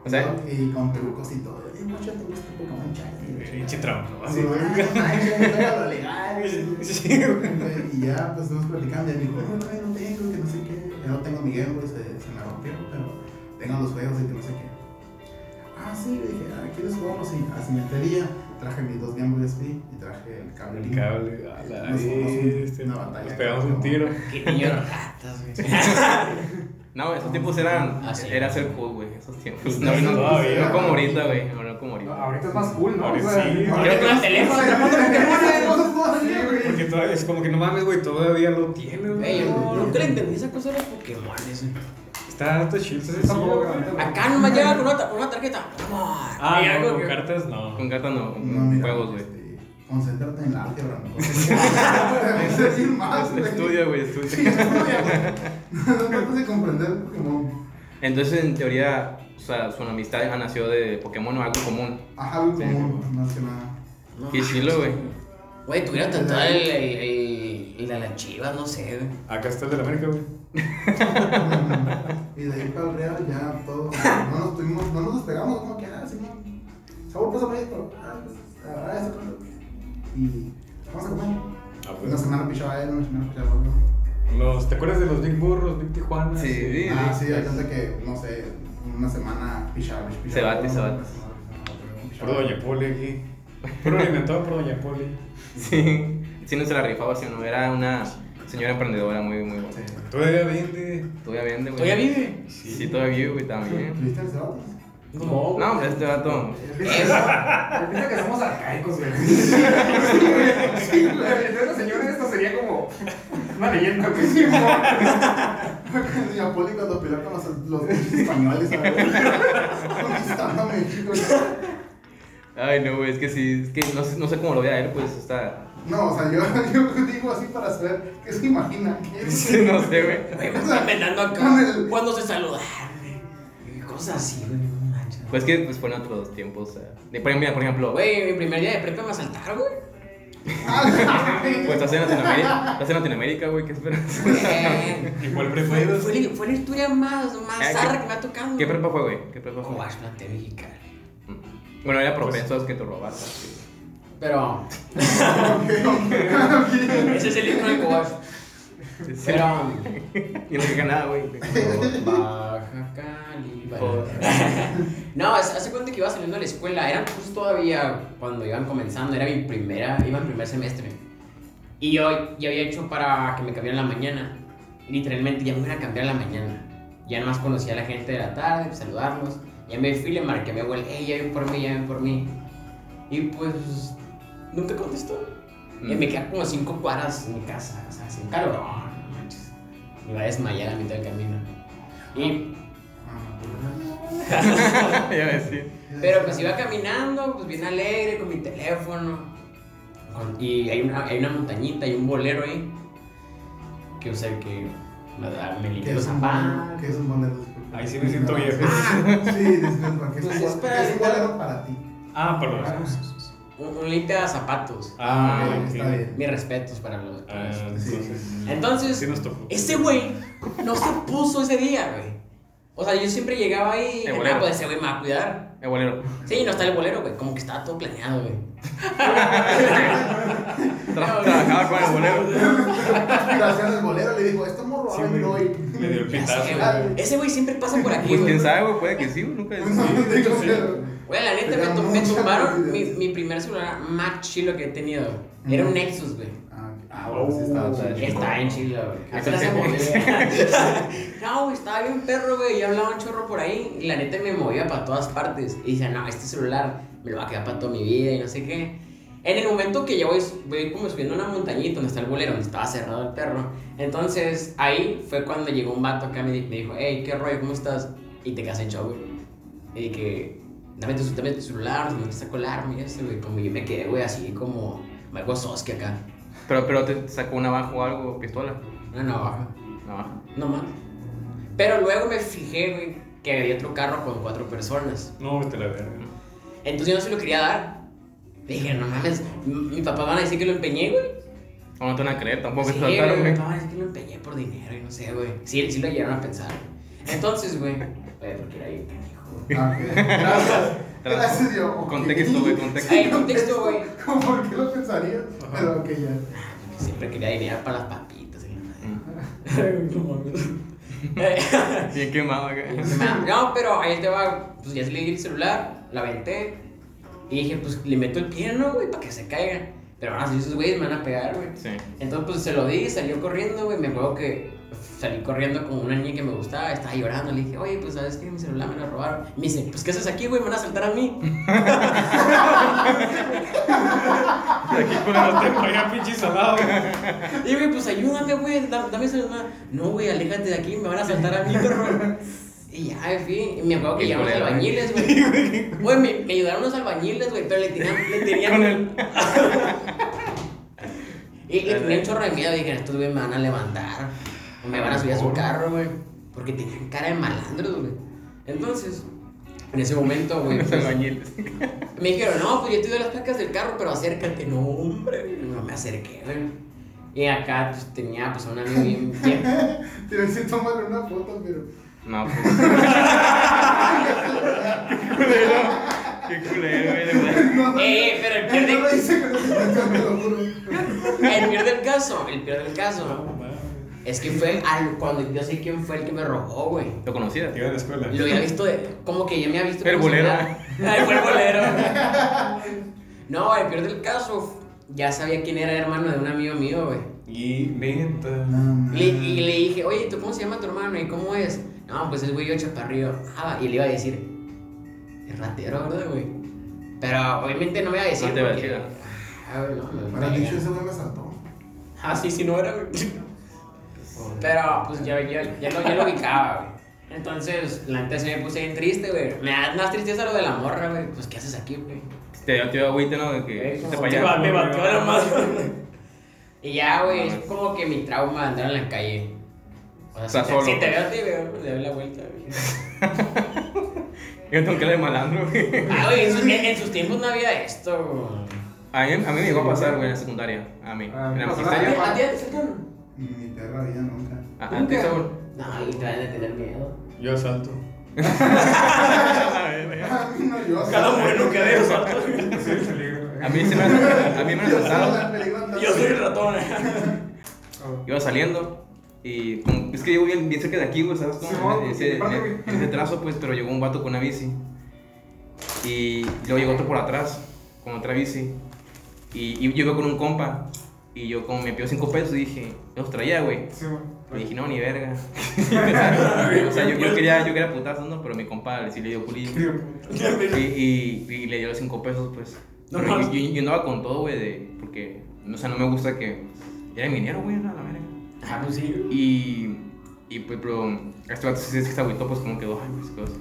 O sea,
y con trucos y todo. Y mucho te gusta Pokémon Shiny.
Pinche trauma,
Así,
así.
lo legal.
Sí.
Y ya, pues estuvimos platicando. Y él dijo, no, no tengo, que no sé qué. Ya no tengo mi Game Boy, se, se me rompió, pero tengo los juegos y que no sé qué. Ah, sí, le dije, ah, ¿quieres jugamos? Y así me pedía. Traje mis dos Game Boy SP y traje el cable.
El cable, a la
Nos fuimos un-
este,
una batalla.
Nos pegamos un tiro.
Qué niños ratas, güey.
no, esos tiempos eran.
Ah, sí.
Era ser cool, güey. Esos tiempos. No, no,
todavía.
no como ahorita, güey. No, no como
No,
ahorita.
ahorita es más cool, ¿no?
Ahorita
O sea,
sí.
ahorita-
Creo que el teléfono.
Porque todavía es como que no mames, güey, todavía lo tiene,
Güey, nunca le entendí esa cosa de los Pokémon. güey.
Está está chido.
Acá nomás llega con una, ta- con una tarjeta.
Ah, no, con cartas no.
Con cartas no,
No,
con juegos, güey.
Concéntrate en la álgebra, ¿no? Es decir más, güey.
Estudia, güey,
Sí,
estudia.
estudia, güey. No trates de comprender Pokémon.
Entonces, en teoría, o sea, su amistad ya nació de Pokémon o algo común.
Ajá, algo
Sí.
común, más que nada.
No,
Qué chilo, güey.
Güey, tuviera tatuado el, el, el, el de las chivas, no sé, güey.
Acá está el de la América, güey.
Y de ahí para el Real ya todo. No nos tuvimos, no nos despegamos como que, ah, sí, no. Sabor, pásame esto. Ah, pues, ah, pues. Y vamos a comer.
Ah,
Una semana pichaba él, una semana pichaba otro.
Los, ¿Te acuerdas de los Big Burros, Big Tijuana?
Sí, sí.
Ah, sí, hay gente que, no sé, una semana pichaba, pichaba.
Se bate, se bate.
Puro Doña Poli aquí. Puro alimentado por Doña Poli.
Sí. Sí, no se la rifaba, sino era una señora emprendedora muy, muy buena.
Sí.
Todavía vende.
Todavía vende, güey.
¿Todavía vive?
Sí, todavía vive, güey, también.
¿Viste el?
No.
No, hombre, este vato.
Piensa que somos arcaicos, güey. Sí, güey. Entonces, la señora esta sería como una leyenda, güey. Sí,
Doña Poli cuando peleó con los, los españoles. Conquistando México.
Ay, no, güey, es que sí, es que no sé, no sé cómo lo vea él, pues está.
No, o sea, yo, yo digo así para saber qué se imagina. ¿Qué es?
Sí, no sé, güey.
Güey, me está inventando acá. Cuando se. Y Cosas así, güey.
Pues que pues fueron otros tiempos. Sea, de, por, mira, por ejemplo,
Güey, mi primer día de prepa me asaltaron, güey.
pues estás en Latinoamérica, estás en Latinoamérica, güey, ¿qué esperas?
Güey.
¿Y cuál
Fue,
prefieres?
fue, la- fue la historia más,
Ah,
más
¿qué-
zarra que me ha tocado.
¿Qué prepa fue, güey? ¿Qué prepa fue?
Cobash planté mexicano.
Bueno, era propenso a que te robaran. sí.
Pero. Ese es el himno de.
Sí.
Pero.
Y no dije nada, güey.
Baja Cali. No, hace cuenta que iba saliendo de la escuela. Era justo todavía cuando iban comenzando. Era mi primera. Iba en primer semestre. Y yo ya había hecho para que me cambiara en la mañana. Literalmente ya me iba a cambiar la mañana. Ya nomás conocía a la gente de la tarde, pues, saludarlos. Ya me fui, le marqué a mi abuela, hey, ya ven por mí, ya ven por mí. Y pues, nunca contestó. Y
Mm.
me quedé como cinco cuadras en mi casa, o sea, sin calor. No manches. Me iba a desmayar a mitad del camino. Y,
sí.
pero pues iba caminando, pues bien alegre, con mi teléfono. Y hay una, hay una montañita y un bolero ahí. Que, o sea, que me, me
¿Qué
limpió los zapatos.
¿Qué es un bolero?
Ahí sí me siento viejo.
Sí, disculpa. ¿Qué es un
Pues es
bolero?
para-
¿Qué es un bolero para ti?
Ah, para los.
Un, un limpia zapatos.
Ah,
Ok,
ok.
está bien.
Mis respetos para los.
Ah,
Sí,
entonces.
Entonces,
Sí nos tocó.
ese güey no se puso ese día, güey. O sea, yo siempre llegaba ahí y
El bolero.
pues ese güey me va a cuidar.
El bolero.
Sí, no está el bolero, güey. Como que estaba todo planeado, güey.
Tra- trabajaba con el bolero.
Gracias al bolero le dijo, esto morro va a venir
güey.
hoy.
Le dio el
güey. Ese güey siempre pasa por aquí,
Pues
güey.
quién sabe, güey, puede que sí, güey, nunca
De hecho, sí.
Güey, la neta, me,
mucha
tumbaron mi primer celular más chilo que he tenido. Era un Nexus, güey.
Ah, bueno, sí estaba
Oh,
chido.
Está en Chile, güey. No, güey, estaba bien perro, güey. Yo hablaba un chorro por ahí y la neta me movía para todas partes. Y decía, no, este celular me lo va a quedar para toda mi vida y no sé qué. En el momento que ya voy, voy como subiendo una montañita donde está el bolero, donde estaba cerrado el perro. Entonces ahí fue cuando llegó un vato acá y me, me dijo, hey, ¿qué rollo? ¿Cómo estás? Y te quedas en show, güey. Y que, dame tu, dame tu celular, me empieza a colarme y eso, güey. Como yo me quedé, güey, así como Michael Soski acá.
Pero, pero te sacó una baja o algo, pistola.
Una navaja.
Navaja.
No más. Pero luego me fijé, güey, que había otro carro con cuatro personas.
No, vete la verga.
Entonces yo no se lo quería dar. Dije, no mames, mi papá van a decir que lo empeñé, güey.
No, no te van a creer, tampoco
Sí,
te
güey,
saltaron,
mi
güey.
papá van a decir que lo empeñé por dinero y no sé, güey. Sí, sí lo llegaron a pensar. Entonces, güey, güey, porque era ahí, pendejo.
Ah. Gracias.
Contexto, güey, contexto.
Ay, contexto, güey.
¿Cómo por qué lo pensaría?
Ajá.
Pero ok, ya.
Siempre quería dinero para las papitas. y
Mm. Bien quemado, acá.
No, pero ahí te va, pues ya le di el celular, la aventé y dije, pues le meto el pie, ¿no, güey? Para que se caiga. Pero ahora sí, esos güeyes me van a pegar, güey.
Sí.
Entonces, pues se lo di, salió corriendo, güey. Me acuerdo que salí corriendo con una niña que me gustaba, estaba llorando. Le dije, oye, pues sabes que mi celular me lo robaron. Y me dice, pues ¿qué haces aquí, güey? Me van a saltar a mí.
Aquí con el te vaya pinche salado.
Y güey, pues ayúdame, güey, da- dame celular. No, güey, aléjate de aquí, me van a saltar a mí, perro. Y ya, en fin, y me acuerdo que llegaron los
culero,
albañiles, güey. Güey, me, me ayudaron los albañiles, güey, pero le tenían. Le tenían
Con el-
y, y tenía un chorro de miedo, dije, estos güey me van a levantar. Me van a subir a su carro, güey. Porque tenían cara de malandros, güey. Entonces, en ese momento, güey, pues, me dijeron, no, pues yo te doy las placas del carro, pero acércate. No, hombre, güey, no me acerqué, güey. Y acá pues, tenía pues a un amigo bien, bien
Te voy a decir, tómale una foto, pero.
No, pues. Qué culero. Qué culero, güey.
No, no,
Eh, pero el peor,
no juro.
el peor del caso, el peor del caso, es que fue al, cuando yo sé quién fue el que me robó, güey.
¿Lo conocías?
Iba a la escuela.
Lo había visto, de, como que ya me había visto.
El bolero.
Ay, fue el bolero. No, el peor del caso, ya sabía quién era hermano de un amigo mío, güey.
Y
Y le, y le dije, oye, ¿tú cómo se llama tu hermano? ¿Y cómo es? No, pues es güey yo chaparrillo. Ah, y le iba a decir, es ratero, ¿verdad, güey? Pero obviamente no me iba a decir.
No te a
porque-
decir.
Ah, güey, no, me
Para
pega.
dicho, ese güey me saltó.
Ah, sí, sí, no era, güey. Pero pues ya, ya, ya, lo, ya lo ubicaba, güey. Entonces, la neta se me puse bien triste, güey. Me da más tristeza lo de la morra, güey. Pues, ¿qué haces aquí, güey?
Te dio, te dio agüite, ¿no? De que. Te
te me batió la madre. Y ya, güey, es como que mi trauma de andar en la calle. O sea, si, te,
solo,
si te
pues.
veo a ti, güey, le doy la vuelta, güey.
Yo tengo que de malandro, güey.
Ah, güey, en sus, en- en sus tiempos no había esto, güey.
A mí, a mí me llegó a pasar, güey, en la secundaria. A mí.
Ah,
en la
pasó
¿A
magisteria.
ti- a ti te?
Ni mi perra vida nunca.
A, a ti, Saúl.
No, y van a tener miedo.
Yo asalto.
A mí no, yo
Cada moreno que.
Sí, el peligro.
A mí se me a mí me han
Yo soy
asaltado.
Yo soy el ratón.
Iba saliendo y como, es que llevo bien, bien cerca de aquí, güey, ¿sabes En ese, en ese trazo, pues, pero llegó un vato con una bici. Y luego llegó otro por atrás, con otra bici. Y, y yo iba con un compa. Y yo como me pidió cinco pesos dije, los traía, güey.
Sí.
Y dije, no, ni verga. o sea, yo, yo quería, yo quería putazos, ¿no? Pero mi compa sí le dio culillo. Y, y, y le dio los cinco pesos, pues.
No
Pero yo, yo, yo andaba con todo, güey, de, porque, o sea, no me gusta que... Era minero, güey, a la verga.
Ah, pues sí.
Y, y pues, pero este vato sí es que se agüitó, pues como quedó, ay, pues, cosas.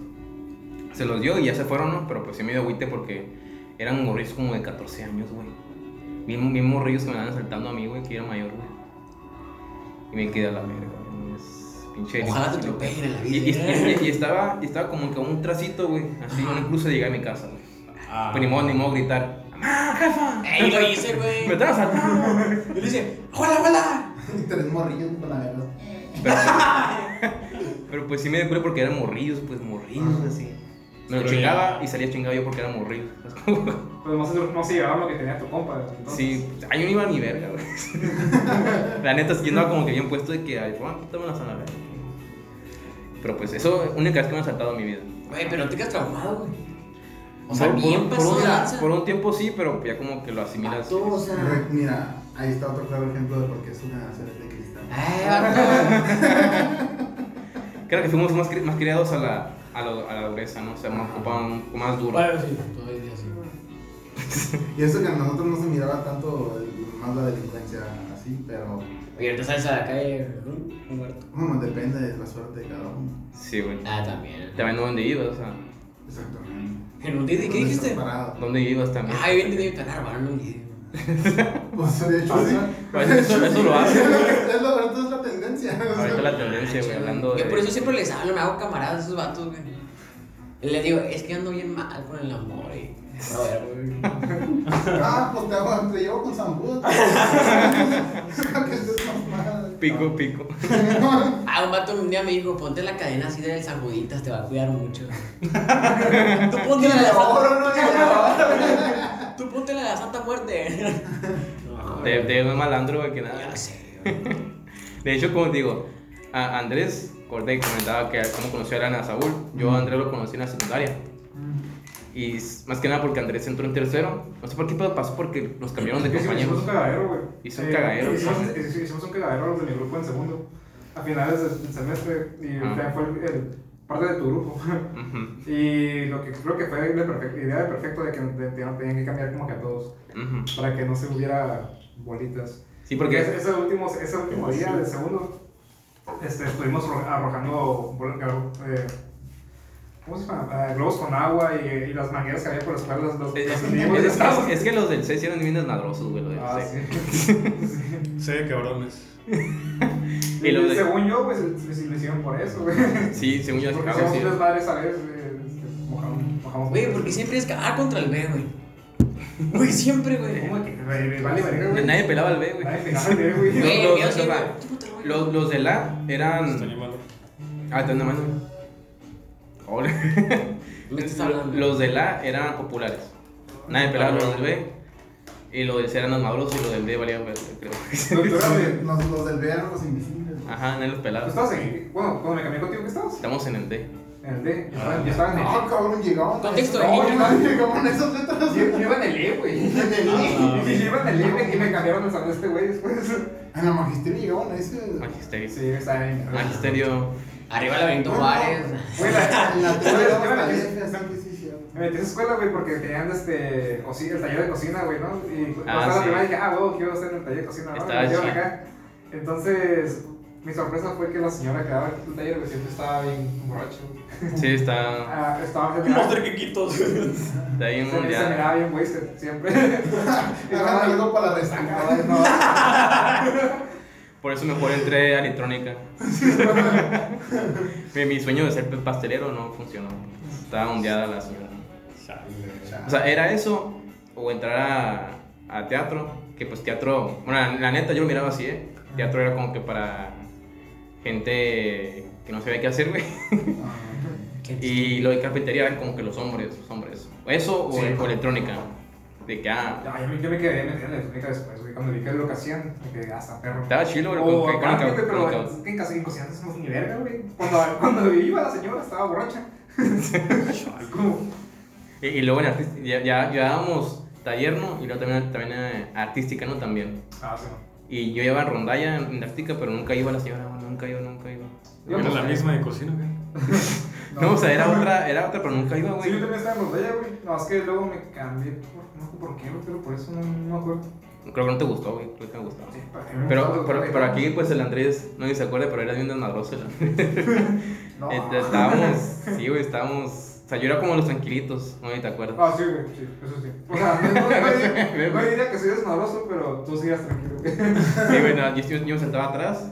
Se los dio y ya se fueron, ¿no? Pero pues sí me dio agüite porque eran morrillos como de 14 años, güey. Bien, bien morrillos que me andaban saltando a mí, güey, que era mayor, güey. Y me quedé a la verga, güey. Es pinche.
Ojalá te atropellen en la vida.
y- y- y estaba, y estaba como que a un tracito, güey. Así,
Ajá.
incluso de llegar a mi casa, güey.
Ah.
Pues ni modo, ni modo gritar. ¡Mamá, jefa!
Ey, lo hice, güey.
Me están asaltando.
Yo le dije, ¡Hola, hola!
Y tres morrillos con la verga.
Pero, Pero pues sí me dio porque eran morrillos, pues morrillos
Ah.
así. Me lo chingaba y salía chingado yo porque era morrillo.
Pues no se, no se llevaba lo que tenía tu compa. entonces.
Sí, ay, yo no iba ni verga, güey. La neta, sí, yo andaba como que bien puesto de que, ay, bueno, quítame la zanahoria. Pero pues eso, única vez que me ha saltado en mi vida.
Güey, pero no te quedas traumado, güey. O sea,
por,
bien
por, por un tiempo sí, pero ya como que lo asimilas.
Vato, o sea.
Re- Mira, ahí está otro claro ejemplo de por qué es una serie de cristal.
Ay, vato.
Creo que fuimos más, cri- más criados a la, a, lo- a la dureza, ¿no? O sea, más, ocupaban un- más duro.
Bueno, sí, todavía sí.
Y eso que a nosotros no se miraba tanto el- más la delincuencia así, pero
Oye, ahorita sales a la calle, un muerto.
bueno, depende de la suerte de cada uno.
Sí, güey.
Ah, también.
También dónde ibas, o sea,
Exactamente.
En un Didi, ¿qué
¿Dónde
dijiste?
parado?
dónde ibas también.
Ay, bien Didi, cagar, van un Didi.
Pues de hecho sí.
Pues eso, eso lo hace.
Es la verdad, es la tendencia.
Ahorita la tendencia, güey, hablando de.
Yo por eso siempre les hablo, me hago camaradas a esos vatos, güey. Y les digo, es que ando bien mal con el amor y. A ver, güey.
Ah, pues te, hago- te llevo con mamada.
Pico, pico.
Ah, un vato un día me dijo, ponte la cadena así de Sanjuditas, te va a cuidar mucho. Tú ponte la de
Oro, no.
Tú ponte la Santa Muerte. No,
De, de un malandro, que nada.
Ya sé.
De hecho, como te digo, a Andrés Corday comentaba que cómo conoció a Ana Saúl. Yo a Andrés lo conocí en la secundaria. Y más que nada porque Andrés entró en tercero. No sé por qué, pero pasó porque nos cambiaron de
Hicimos- Hicimos un
compañeros.
cagadero, güey.
Hizo un cagadero,
Hicimos, hicimos- hicimos un cagadero los de mi grupo en segundo. A finales del semestre. Y fue el, el- parte de tu grupo.
Ujú,
y lo que creo que fue la idea de perfecto de que tenían que cambiar como que a todos.
ujú.
Para que no se hubiera bolitas.
Sí, porque.
ese, ese último, ese último día del segundo, este, estuvimos ro- arrojando eh, ¿cómo se llama? Eh, globos con agua y, y las mangueras que había por las cuales los, los,
Es,
los
es-
niños
es-
estaban-
es que los del 6 eran bien desmadrosos, güey. Los del
Ah,
6.
sí.
Sí, cabrones.
Y
Y
los de-
según yo, pues lo lo hicieron por eso, güey.
Sí, según yo,
Porque
Chicago,
hicimos
sí.
un desmadre esa vez, eh, este, mojamos, mojamos.
Güey, porque siempre es cagar contra el B, güey. Güey, siempre, güey.
¿Cómo que? Vale, güey.
Nadie pelaba al B, güey.
Nadie pegaba el dedo, güey.
Los- los-
sí,
los-. Los, del A eran. Ah, te ando llamando. Hola.
Me estás hablando.
Los del A eran populares. Nadie pelaba los del B. Y los del C eran los madrosos y los del D verga, creo.
Los, los del B eran los invisibles.
Ajá, nadie los
¿tú
pelaba.
estabas en. Bueno, cuando me cambié contigo, ¿qué estabas?
Estamos en el D.
En el D. Yo estaba, yo estaba en el
No, cabrón, llegaban.
Contexto
no,
de niño.
no, llegaban esas letras.
Yo, yo iba en el E, güey.
En el I.
Y yo iba en el E, güey, y me cambiaron el salón este güey después.
En la magisterio llegaban a ese.
Magisterio.
Sí, está en.
Magisterio.
Arriba la Benito Juárez.
Güey, la-
En la
Yo
tele
me- metí- a esa escuela, güey, porque tenían este, cocina, el taller de cocina, güey, ¿no? Y
Ah,
estaba
sí.
la primera dije, ah, huevo, quiero estar en el taller de cocina, ¿no?
Estaba
Me acá. Entonces, mi sorpresa fue que la señora que daba el taller, güey, siempre estaba bien borracho.
Sí, está.
Ah, estaba, se miraba, se,
Quiquitos.
De ahí un
se
mundial.
miraba bien wasted, siempre.
Algo para la resaca.
No,
Por eso mejor entré a electrónica. mi, mi sueño de ser pastelero no funcionó. Estaba ondeada la señora. O sea, era eso o entrar a, a teatro, que pues teatro, bueno, la, la neta yo lo miraba así, ¿eh? Teatro era como que para gente que no sabía qué hacer, güey. Y lo de cafetería eran como que los hombres, los hombres. Eso o,
Sí.
o electrónica. De que, ah,
yo, me- yo me quedé en la electrónica después, güey, cuando vi que lo que hacían, me quedé hasta perro.
estaba chido, güey. Con- con-
aparte,
con-
pero
con-
es que en casa en cocina hacemos ni verga, güey. Cuando, cuando iba la señora estaba borracha. Como,
Y, y luego en artística, ya, ya llevábamos taller, ¿no? Y luego también, también eh, artística, ¿no? También.
ah, sí,
Y yo iba a rondalla en, en artística, pero nunca iba la señora, güey, nunca iba, nunca iba.
No
la misma de cocina, güey.
No, o sea, era otra, era otra, pero nunca iba,
Sí,
güey.
yo también estaba en Rondalla, güey. No, es que luego me cambié. Por, no sé por qué, güey, pero por eso no, no me acuerdo.
Creo que no te gustó, güey, creo que me gustó.
Sí, para que me
Pero,
gustaba,
pero, pero aquí, pues el Andrés, no sé si se acuerda, pero era bien desmadroso el Andrés.
No.
Este, estábamos, sí, güey, estábamos. O sea, yo era como los tranquilitos, no te acuerdas.
Ah, sí, güey, sí, eso sí. O sea, no, no, no, no diría que soy desmadroso, pero tú sigas tranquilo, güey.
Sí, güey, no, yo, yo- me sentaba atrás,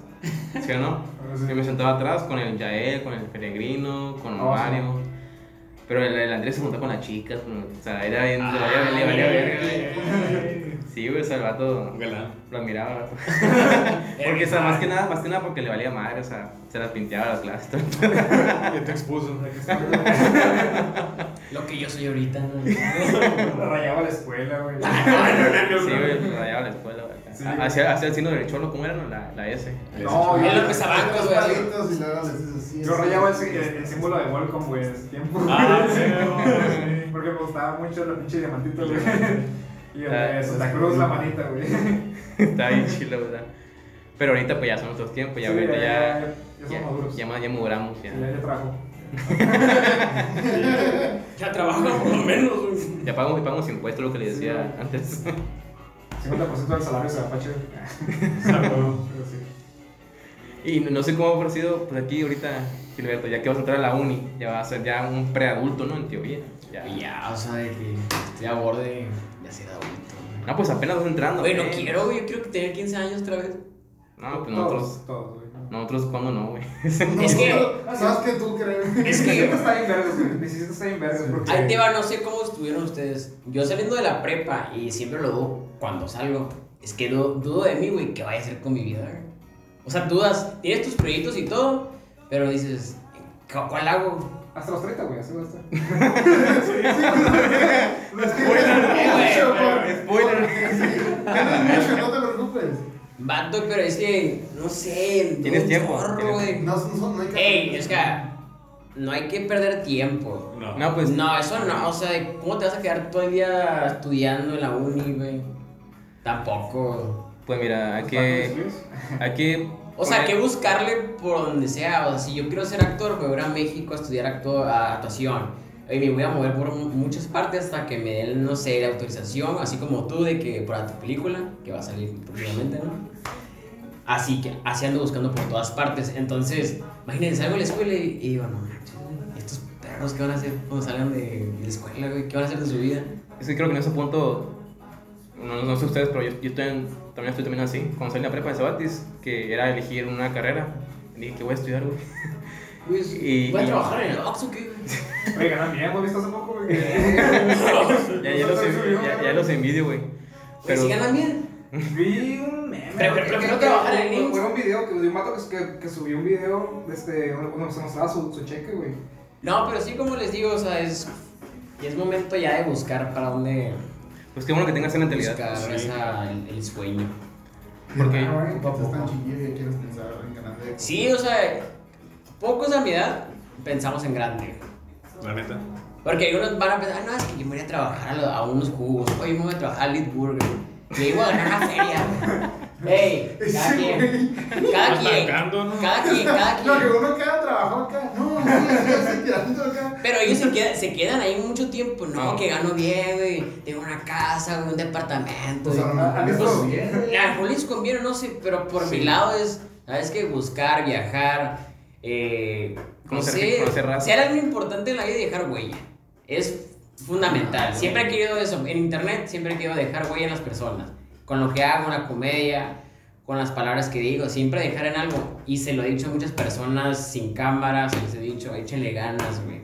¿sí o no?
Sí.
Yo me sentaba atrás con el Yael, con el Peregrino, con
Ah,
Mario. Pero el, el Andrés se juntaba con las chicas, con- o sea, era bien. le
Ah,
valía- verga. Sí, güey, o sea, el vato
galán.
lo admiraba. porque, o sea, más que nada, más que nada porque le valía madre, o sea, se las pinteaba a las clases. todo.
Ya te expuso.
Lo que yo soy ahorita, ¿no?
Rayaba la escuela, güey.
Sí, güey, rayaba la escuela, güey.
Sí.
Hacía, hacía el signo del cholo, ¿cómo era? no? La, la S.
No, yo,
lo pesabancos, güey. así.
palitos y luego les dices así.
yo rayaba el, el, el símbolo de welcome, güey, ese tiempo.
Ah, sí,
Sí, Porque me gustaba mucho la pinche diamantito, güey. Y el
Ah,
de Santa Cruz, la manita, güey.
Está bien chilo, ¿verdad? Pero ahorita pues ya son otros tiempos, ya
Sí,
ahorita ya,
ya
ya,
son maduros.
ya, más- ya maduramos, ya.
Ya, ya trabajo.
Ya trabajo por lo menos, güey.
Ya pagamos, pagamos impuestos, lo que le decía
Sí.
antes.
50% del salario se va sí.
Y no, no sé cómo habrá sido pues aquí ahorita, Gilberto, ya que vas a entrar a la uni, ya vas a ser ya un preadulto, ¿no? En teoría. Ya.
Ya, o sea, de que estoy a borde de ser adulto. güey.
No, pues apenas vas entrando.
Güey, no
¿eh?
quiero, güey. Yo quiero que tener 15 años otra vez.
No, pues nosotros,
Todos, todos, güey.
nosotros cuando no, güey.
Es que-
Más que tú, creo.
Es
Necesito
que
estar bien verdes, güey. Necesito estar bien verdes. Porque...
ahí te va, no sé cómo estuvieron ustedes. Yo saliendo de la prepa y siempre lo dudo cuando salgo. Es que du- dudo de mí, güey, qué vaya a hacer con mi vida, güey. O sea, dudas, tienes tus proyectos y todo, pero dices, ¿cu- ¿cuál hago?
Hasta los 30, güey, así va a estar.
Spoiler.
Tienes mucho, no te preocupes.
Vato, pero es que, no sé,
Tienes tiempo,
chorro,
tienes
güey.
No, no, no hay que.
Ey, es que no hay que perder tiempo.
No.
No, pues
No, eso no, o sea, ¿cómo te vas a quedar todo el día estudiando en la uni, güey? Tampoco.
Pues mira, hay que. Hay que.
O sea, que buscarle por donde sea. O sea, si yo quiero ser actor, me voy a ir a México a estudiar acto- a actuación. Y me voy a mover por mu- muchas partes hasta que me den, no sé, la autorización, así como tú, de que para tu película, que va a salir próximamente, ¿no? Así que, así ando buscando por todas partes. Entonces, imagínense, salgo de la escuela y, y digo, no manches, estos perros, ¿qué van a hacer cuando salgan de, de la escuela, güey? ¿Qué van a hacer de su vida?
Es que creo que en ese punto. No, no sé ustedes, pero yo, yo estoy en- también estoy también así. Cuando salí de la prepa de Sabatis, que era elegir una carrera, dije, ¿qué voy a estudiar, güey?
Pues,
Y-
¿Voy a
y-
trabajar en el Oxxo, qué?
Oye, ganan bien, ¿hemos visto hace poco, güey?
Ya, ya, los, envidio, ya, ya los envidio, güey.
Pero si ganan bien.
Vi un meme.
Pero- pero prefiero
que-
trabajar
que-
en
fue-
Links.
Fue un video que, de un vato que, que, que subió un video este, donde se mostraba su, su cheque, güey.
No, pero sí, como les digo, o sea, es, y es momento ya de buscar para dónde
Pues qué bueno que tengas esa mentalidad.
buscar
sí.
esa, el, el sueño.
Porque-
Ah.
Sí, o sea, pocos a mi edad pensamos en grande.
La neta.
Porque algunos van a pensar, no, es que yo me voy a trabajar a, unos jugos, oye, me voy a trabajar a Lead Burger, yo iba a ganar una feria. Ey, cada quien,
que uno queda trabajó acá. No, así, tirando acá.
Pero ellos se quedan, se quedan ahí mucho tiempo, no,
No.
que gano bien, güey, tengo una casa, güey, un departamento,
Pues,
güey.
a
mí todo bien.
A mejor les conviene, no sé, pero por mi lado es, ¿sabes qué? Buscar, viajar, eh, no
Conocer-
sé, ser algo importante en la vida y dejar huella. Es fundamental. Siempre he querido eso. En internet siempre he querido dejar huella en las personas. Con lo que hago, en la comedia, con las palabras que digo, siempre dejar en algo. Y se lo he dicho a muchas personas sin cámaras, se les he dicho, échenle ganas, güey.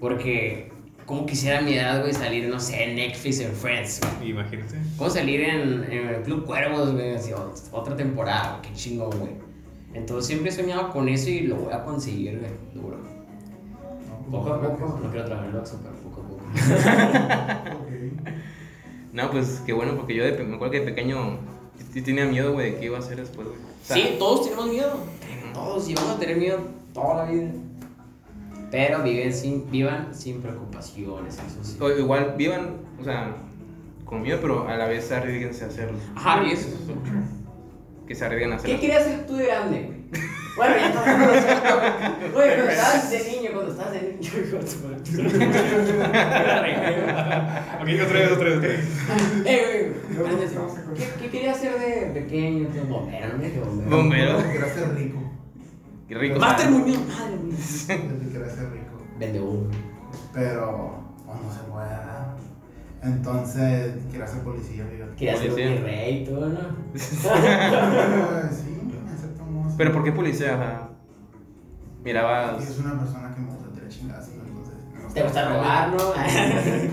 Porque, como quisiera a mi edad, güey, salir, no sé, en Netflix, en Friends, güey.
Imagínate.
Puedo salir en, en el Club Cuervos, güey, así, otra temporada, qué chingón, güey. Entonces siempre he soñado con eso y lo voy a conseguir, güey, duro. Poco a poco, no quiero trabajar en el Oxxo, pero poco a poco.
No, pues qué bueno, porque yo de, me acuerdo que de pequeño sí tenía miedo, güey, de qué iba a hacer después, güey. O sea,
Sí, todos tenemos miedo. Todos, y vamos a tener miedo toda la vida. Pero viven sin, vivan sin preocupaciones, eso sí.
o igual vivan, o sea, con miedo, pero a la vez arriesguense a hacerlo.
Ajá, y eso.
Que se arriesguen a
¿Qué
hacerlo.
querías hacer tú de grande, güey? Bueno, ya estamos Oye, cuando estabas de niño, cuando estabas de niño, hijo de tu madre.
Ok, otra vez, otra vez, otra vez.
Eh, güey, ¿qué, ¿qué querías hacer de pequeño? Tío? Bombero, no dije bombero.
Quería ser rico.
Qué rico.
Máster Muñoz, madre mía.
Quería ser rico.
Vende uno.
Pero pues, no se puede, ¿verdad? Entonces, quería ser policía, fíjate.
Querías ser un rey y todo, ¿no?
sí, en cierto modo. sí.
Pero ¿por qué policía? O sea, mirabas.
es una persona que me gusta tirar chingazos, entonces. me
Te gusta robar, ¿no?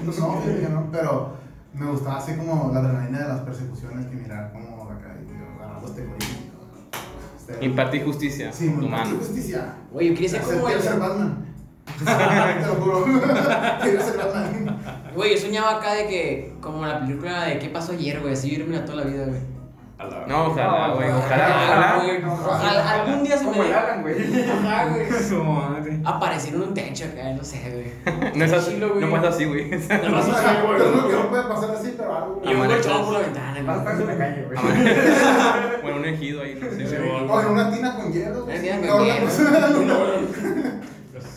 Pues no, que no, pero me gustaba así como la adrenalina de las persecuciones que mirar como acá y agarrando este güey. Este-
y justicia.
Sí,
mano.
justicia.
Güey, yo quería ser como
Quiero
el.
ser Batman. Te lo juro. Quiero ser Batman.
Güey, yo soñaba acá de que, como la película de ¿Qué pasó ayer, güey? Así vivirme toda la vida, güey.
La-
No, ojalá, güey.
No,
Ojalá, ojalá.
güey, Ojalá algún día se me
Como el
dé.
Alan, güey.
Ajá, güey.
Su madre.
Aparecer en un techo acá, no sé, güey.
No es así,
güey.
no pasa así, güey.
Nada más
O
así, güey.
No puede pasar así, pero algo.
Y un colchón por la ventana,
Vas a estar en
güey.
la calle, güey.
Bueno, un ejido ahí, no sé. Güey.
güey.
O en una tina con hielo.
Una tina con
no,
hielo.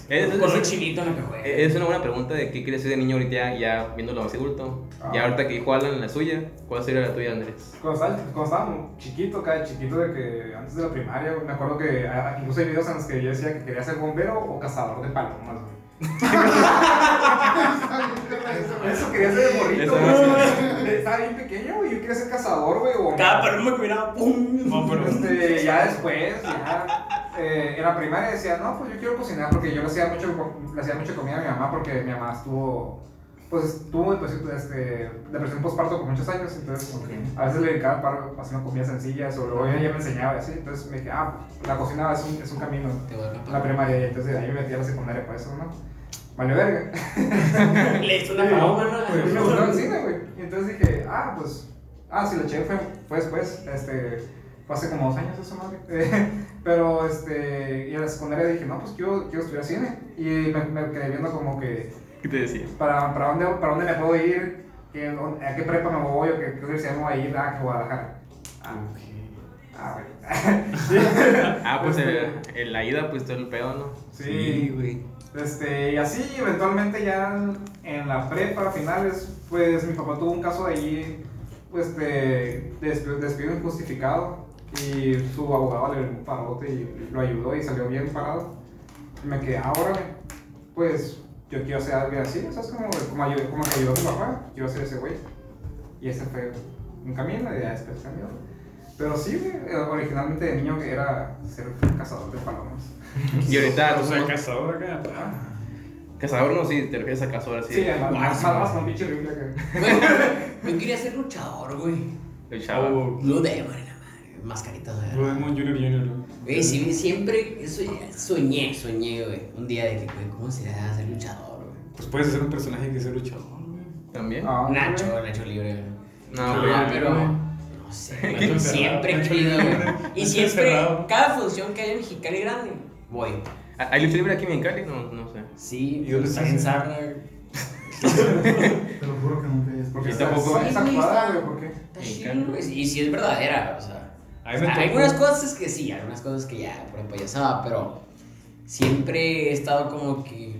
Es,
Con un chinito en la que juega.
es una buena pregunta de qué quieres ser de niño ahorita ya, ya viéndolo más adulto. Ya
Ah.
ahorita que dijo Alan la suya, ¿cuál sería la tuya, Andrés?
Cuando estaba chiquito, acá chiquito de que antes de la primaria, me acuerdo que ah, incluso hay videos en los que yo decía que quería ser bombero o cazador de palomas, güey. Eso quería ser de morrito. Estaba bien pequeño, güey. Yo quería ser cazador, güey. o-
Cada paloma que miraba, ¡pum!
No, pero.
Este, ya después, ya eh, en la primaria decía, no, pues yo quiero cocinar porque yo le hacía mucho, le hacía mucha comida a mi mamá porque mi mamá estuvo, pues tuvo pues, este, depresión postparto por muchos años, entonces a veces le dedicaba para haciendo comidas sencillas o luego ella me enseñaba y así, entonces me dije, ah, la cocina es un, es un camino,
Te voy a
la primaria, y entonces de ahí me metí a la secundaria para eso, ¿no? Vale, verga.
Le hizo una paloma,
Y me
¿no?
gustaba el cine, güey. Y entonces dije, ah, pues, ah, si la eché fue, fue después, este, fue hace como dos años eso, madre. Pero, este, y en la secundaria dije, no, pues quiero, quiero estudiar cine. Y me, me quedé viendo como que,
¿Qué te decía?
para, para, dónde, para dónde me puedo ir, ¿Qué- a qué prepa me voy o qué, qué universidad me voy a ir, ah, que Guadalajara. Ah, ah, güey.
Ah, pues
Este,
el, el- la ida, pues todo el pedo, ¿no?
Sí.
güey.
Este, y así, eventualmente ya en la prepa, finales, pues mi papá tuvo un caso de ahí, pues de, de despido, despido injustificado y su abogado le dio un parote y lo ayudó y salió bien parado. Y me quedé, ahora, pues yo quiero hacer algo así, ¿sabes? Como, como, ayudó, como que ayudó a mi papá, quiero ser ese güey. Y ese fue un camino y ya después cambió. Pero sí, güey, originalmente de niño era ser cazador de palomas.
Y ahorita,
O sea,
¿cómo-
cazador acá.
Ah.
cazador no, sí, te refieres a cazador así.
Sí, más, más, con pinche rifle que.
Güey, yo quería ser luchador, güey.
Luchaba.
O
Blue Demon, la madre. Mascaritas.
Demon Junior Junior.
Güey, sí, siempre eso ya soñé, soñé, güey. Un día de que, güey, ¿cómo sería ser luchador, güey?
Pues puedes ser un personaje que sea luchador, güey.
¿También?
Ah,
Nacho, Nacho Libre, güey.
No.
Ah,
güey.
pero. No sé, güey, siempre he querido, güey. Y
Nacho
siempre, cada función que haya en Mexicali grande, voy.
¿Hay lucha libre aquí en Cali? No, no sé.
Sí,
¿Y dónde
está
estás?
en Sarna, güey.
Te lo juro que nunca es.
Porque
Yo
está,
tampoco-
está,
Sí, güey,
¿por qué?
Está chido, güey. Y si es verdadera, o sea. Hay algunas cosas que sí, algunas cosas que ya, por ejemplo, ya estaba, pero siempre he estado como que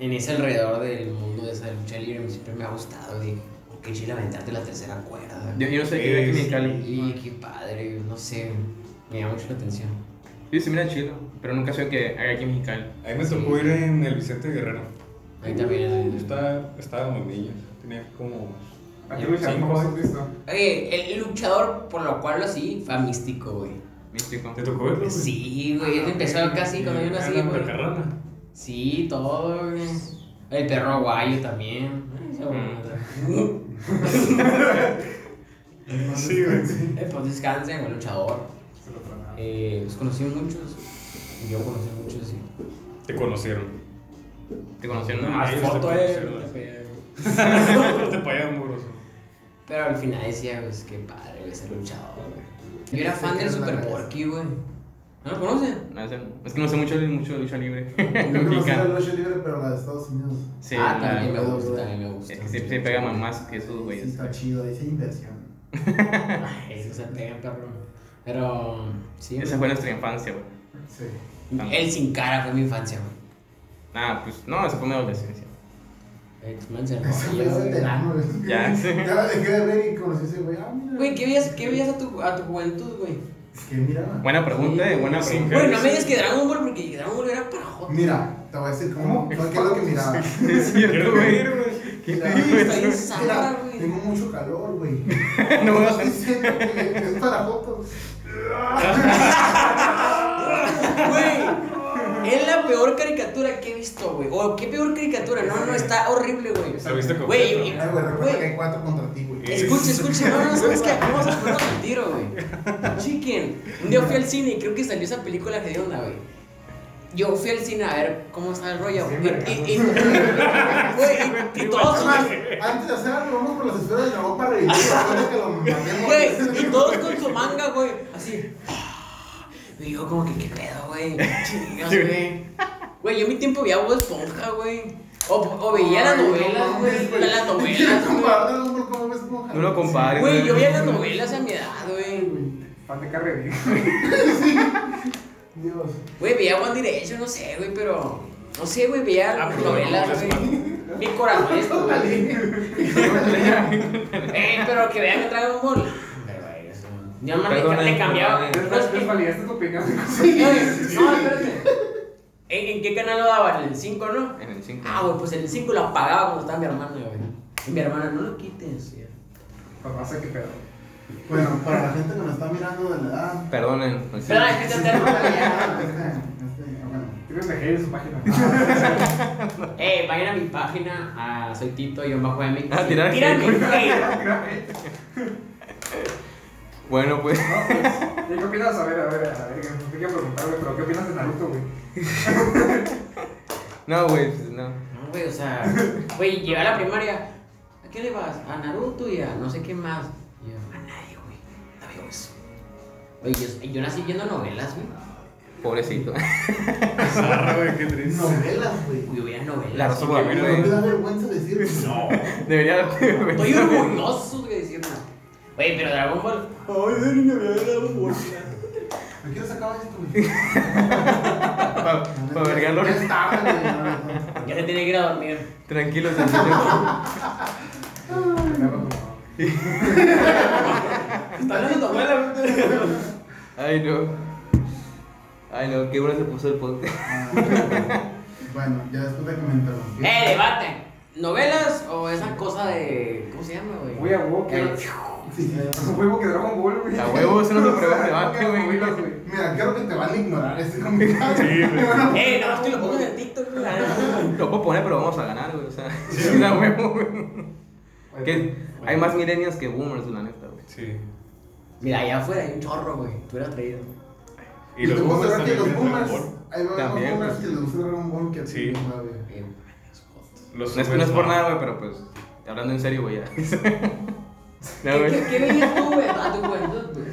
en ese alrededor del mundo de esa lucha libre, siempre me ha gustado, de qué chile aventarte la tercera cuerda.
Yo, yo no sé qué hay aquí en Cali.
Y qué padre, no sé, me llama mucho la atención.
Sí, sí, mira chido, pero nunca sé que hay aquí en Mexicali.
A mí me tocó ir en el Vicente Guerrero.
Ahí también.
Estaba, estaba muy niño. Tenía como.
¿A qué lucha?
cinco
¿Cómo has visto?
Oye, el luchador, por lo cual lo así, fue místico, güey.
Místico.
¿Te tocó verlo?
Sí, güey, él empezó casi cuando yo nací, güey.
la carrana.
Sí, todo, güey. El perro aguayo también.
Sí, güey.
Eh, pues descansen, el luchador. Eh, pues conocí muchos. Yo conocí muchos y.
Te conocieron.
¿Te conocieron?
Ah,
foto,
te
eh.
Te pagan muros.
Pero al final decía, pues qué padre, güey, ser luchador, güey. Yo era fan del Super Porky, güey. ¿No lo conocen?
No sé, es que no sé mucho, mucho de lucha libre.
Yo no sé la lucha libre, pero la de Estados Unidos.
Sí,
ah,
la-
también me gusta, también me gusta.
es que siempre se pegan más que esos
Sí,
güeyes.
está chido, ahí sí hay inversión.
Ay, eso se pega, perro. Pero, sí.
Esa
güey.
fue nuestra infancia, güey.
Sí.
El sin cara fue mi infancia, güey.
Nada, pues no, esa fue mi adolescencia.
X-Men
verano, güey.
Ya, sí.
Ya la dejé de ver y conocí a ese güey. Ah, mira.
Güey, ¿qué veías, qué veías a, tu, a tu juventud, güey?
¿Qué miraba?
Buena pregunta, eh, buena
Sí,
pregunta.
Güey, no me digas que Dragon Ball porque Dragon Ball era para joder.
Mira, te voy a decir cómo. ¿Qué es lo que miraba?
Es cierto, güey. ¿Qué
Mira,
te digo
Está bien
eso?
zarra,
Mira,
güey.
tengo mucho calor, güey.
No me vas
estoy diciendo que es para fotos.
Güey, Es la peor caricatura que he visto, güey. O qué peor caricatura. No, no, está horrible, güey.
¿La viste
Güey,
completa?
y-
Ay, güey, recuerda
Güey.
que hay cuatro contra ti, güey.
Escucha, escucha, no, no, ¿sabes qué? Vamos a ponernos al tiro, güey. Chicken. Un día fui al cine y creo que salió esa película que dio onda, güey. Yo fui al cine a ver cómo está el rollo.
Sí,
y, y, y, güey, y- y todos,
Es antes de hacer algo, vamos por las esferas de dragón para revivir de que
güey, y todos con su manga, güey. Así. Y yo como que, ¿qué pedo, güey? Chingas, güey. Güey, yo en mi tiempo veía Bob Esponja, güey. O, o veía las
Ay, no
novelas, güey. Las
¿Quieres
novelas?
No lo compares.
Güey, yo veía las novelas a mi edad, güey.
De carrera.
Dios.
Güey, veía One Direction, no sé, güey, pero. No sé, güey, veía
Ah, pero
novelas,
no,
güey. Mi corazón es güey. Eh, pero que vean Ball. Pero, güey, eso. Yo no le,
Perdona,
le cambiaba. que-
desvalidaste tu opinión.
Ey, no, espérate. ¿En, en qué canal lo daban? ¿En el 5, no?
En el 5.
Ah, güey, pues en el 5 lo apagaba cuando estaba mi hermana, güey. Y mi hermana, no lo quites. ya.
Papá, sé qué pedo.
Bueno, para la gente que nos está mirando de la edad.
Perdonen. pues, sí.
Espera, es que te.
Tienes de hate en su página.
Eh, vayan a mi página, a soy Tito, yo bajo MX.
Ah, tirar.
Tírame hate.
Bueno, pues.
¿Y qué opinas? A ver, a ver, a ver, te quiero preguntar, güey, pero ¿qué opinas de Naruto, güey?
No, güey, pues, no.
No, güey, o sea, güey, llegué a la primaria. ¿A qué le vas? A Naruto y a no sé qué más. Yo, a nadie, güey. No veo eso. Oye, yo, yo nací viendo novelas, güey.
Pobrecito.
Zarra, güey, qué triste.
Novelas, güey.
Yo veía novelas.
La guadalupe,
mira,
No
güey.
da vergüenza decir
No.
Debería.
Estoy orgulloso de decirlo. Güey, pero Dragon Ball. Ay, de niño veía Dragon Ball.
¿Me quieres acabar esto, güey?
Para pa vergarlo.
Ya es tarde, güey.
Ya se tiene que ir a dormir.
Tranquilo, tranquilo.
Está hablando tu abuela.
Ay, no. Ay, no, qué bueno se puso el podcast.
Ah, Bueno, ya después de que me interrumpí.
Eh, debate. ¿Novelas o esa cosa de. ¿Cómo se llama, güey?
Muy a
El-
Sí,
Es un juego que Dragon Ball, güey.
A huevo, eso no se prueba debate, güey.
Mira, creo que te van a ignorar este comentario.
Sí, güey.
Eh, no, es que lo pongo en el TikTok, güey.
Lo puedo poner, pero vamos a ganar, güey. O sea, sí, la huevo, güey. Que hay más millennials que boomers, la neta, güey.
Sí.
Mira, allá afuera hay un chorro, güey. Tú hubieras traído.
Y los boomers también
los boomers. Hay más boomers
pues.
que les gusta Dragon Ball que a ti,
Sí.
Eh,
No es, no
boomers
es por nada, güey, pero pues, hablando en serio, güey, ya.
¿Qué, qué, qué veías tú, güey? A tu juventud, güey.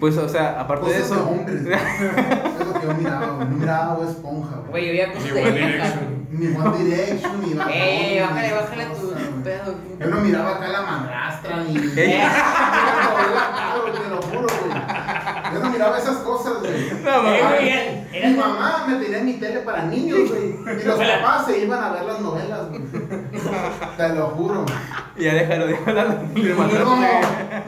Pues, o sea, aparte de
Cosas de
eso.
hombres. güey. Es lo que yo miraba, güey. No miraba Bob Esponja, güey.
Güey, yo veía cosas
Ni
de
One
viejas,
Direction.
Ni One Direction, ni Bad
Eh,
Bunny,
bájale,
ni
bájale tu
cosas, güey.
pedo.
Yo no miraba acá la madrastra ni. Te lo juro, güey. Yo no miraba esas cosas,
Eh, güey,
Mi mamá me tenía en mi tele para niños, güey. Y los papás se iban a ver las novelas, güey. Te lo juro.
Ya déjalo, déjalo.
No,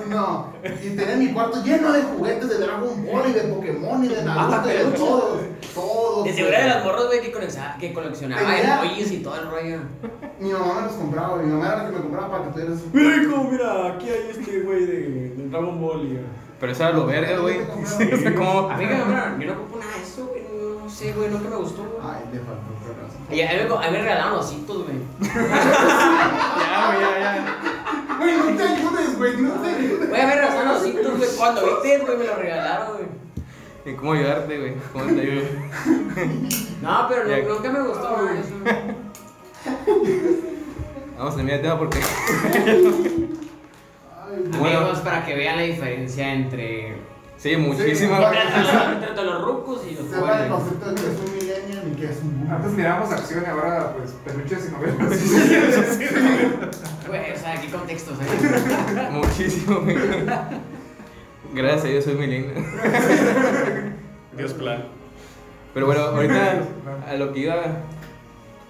no. Y tenía mi cuarto lleno de juguetes de Dragon Ball y de Pokémon y de Naruto
Hasta
y de todos. Todos.
De seguro de las morros, güey, que coleccionaba, que coleccionaba
Tenía-
emojis y todo el rollo.
Mi mamá me los compraba, güey. Mi mamá era la que me compraba para que tuvieras.
Mira, hijo, mira, aquí hay este güey de, de Dragon Ball. Y...
Pero eso era lo verga, güey. Sí, o sea, como.
A mí, cabrón, yo no ocupo nada de eso, güey. No sé, güey, nunca me gustó, güey.
Ay, le faltó corazón.
Y a mí, me- a mí me regalaron ositos, güey.
Ya, güey, ya, ya.
Güey, no te ayudes, güey. No te ayudes.
Güey, a me regalaron ositos, güey. Cuando vi Ted, güey, me lo regalaron, güey.
¿Y cómo ayudarte, güey? ¿Cómo te ayudo?
No, pero
Ya.
no- nunca me gustó, güey. eso.
Vamos a terminar el tema porque. Bueno.
Para que vean la diferencia entre,
Sí, muchísima.
Sí,
entre, los, entre los rucos y los
Sepa el
jóvenes.
concepto de que es un millennial y que es un.
Antes mirábamos acción y ahora, pues, peluches y novelas.
Güey, o sea, ¿qué contexto? ¿sabes?
Muchísimo, güey. Gracias a Dios soy millennial.
Dios plan.
Pero bueno, ahorita a lo que iba.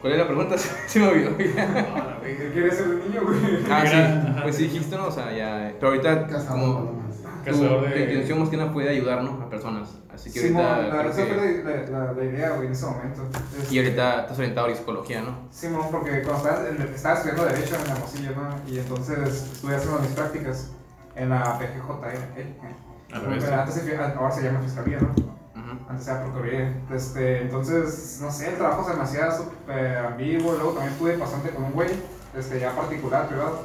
¿Cuál era la pregunta? Se me olvidó.
¿Qué quieres ser de niño, güey?
Ah, sí. Pues sí dijiste, ¿no? O sea, ya. Pero ahorita,
Cazador de
como.
Cazador
Tu, tu
de-
intención más que nada fue de ayudar, ¿no? A personas. Así que
Simón,
ahorita.
la
creo
verdad esa fue la, la, la idea, güey, en ese momento. Es-
Y ahorita estás orientado a la psicología, ¿no?
Simón, porque cuando estaba, estudiando Derecho en Hermosillo, ¿no? Y entonces estuve haciendo mis prácticas en la PGJ. ¿eh?
A la
Pero
vez.
antes se- ahora se llama Fiscalía, ¿no? Antes era Procuraduría. Este, entonces, no sé, el trabajo me hacía súper ambiguo. Luego también estuve pasante con un güey, este, ya particular, privado.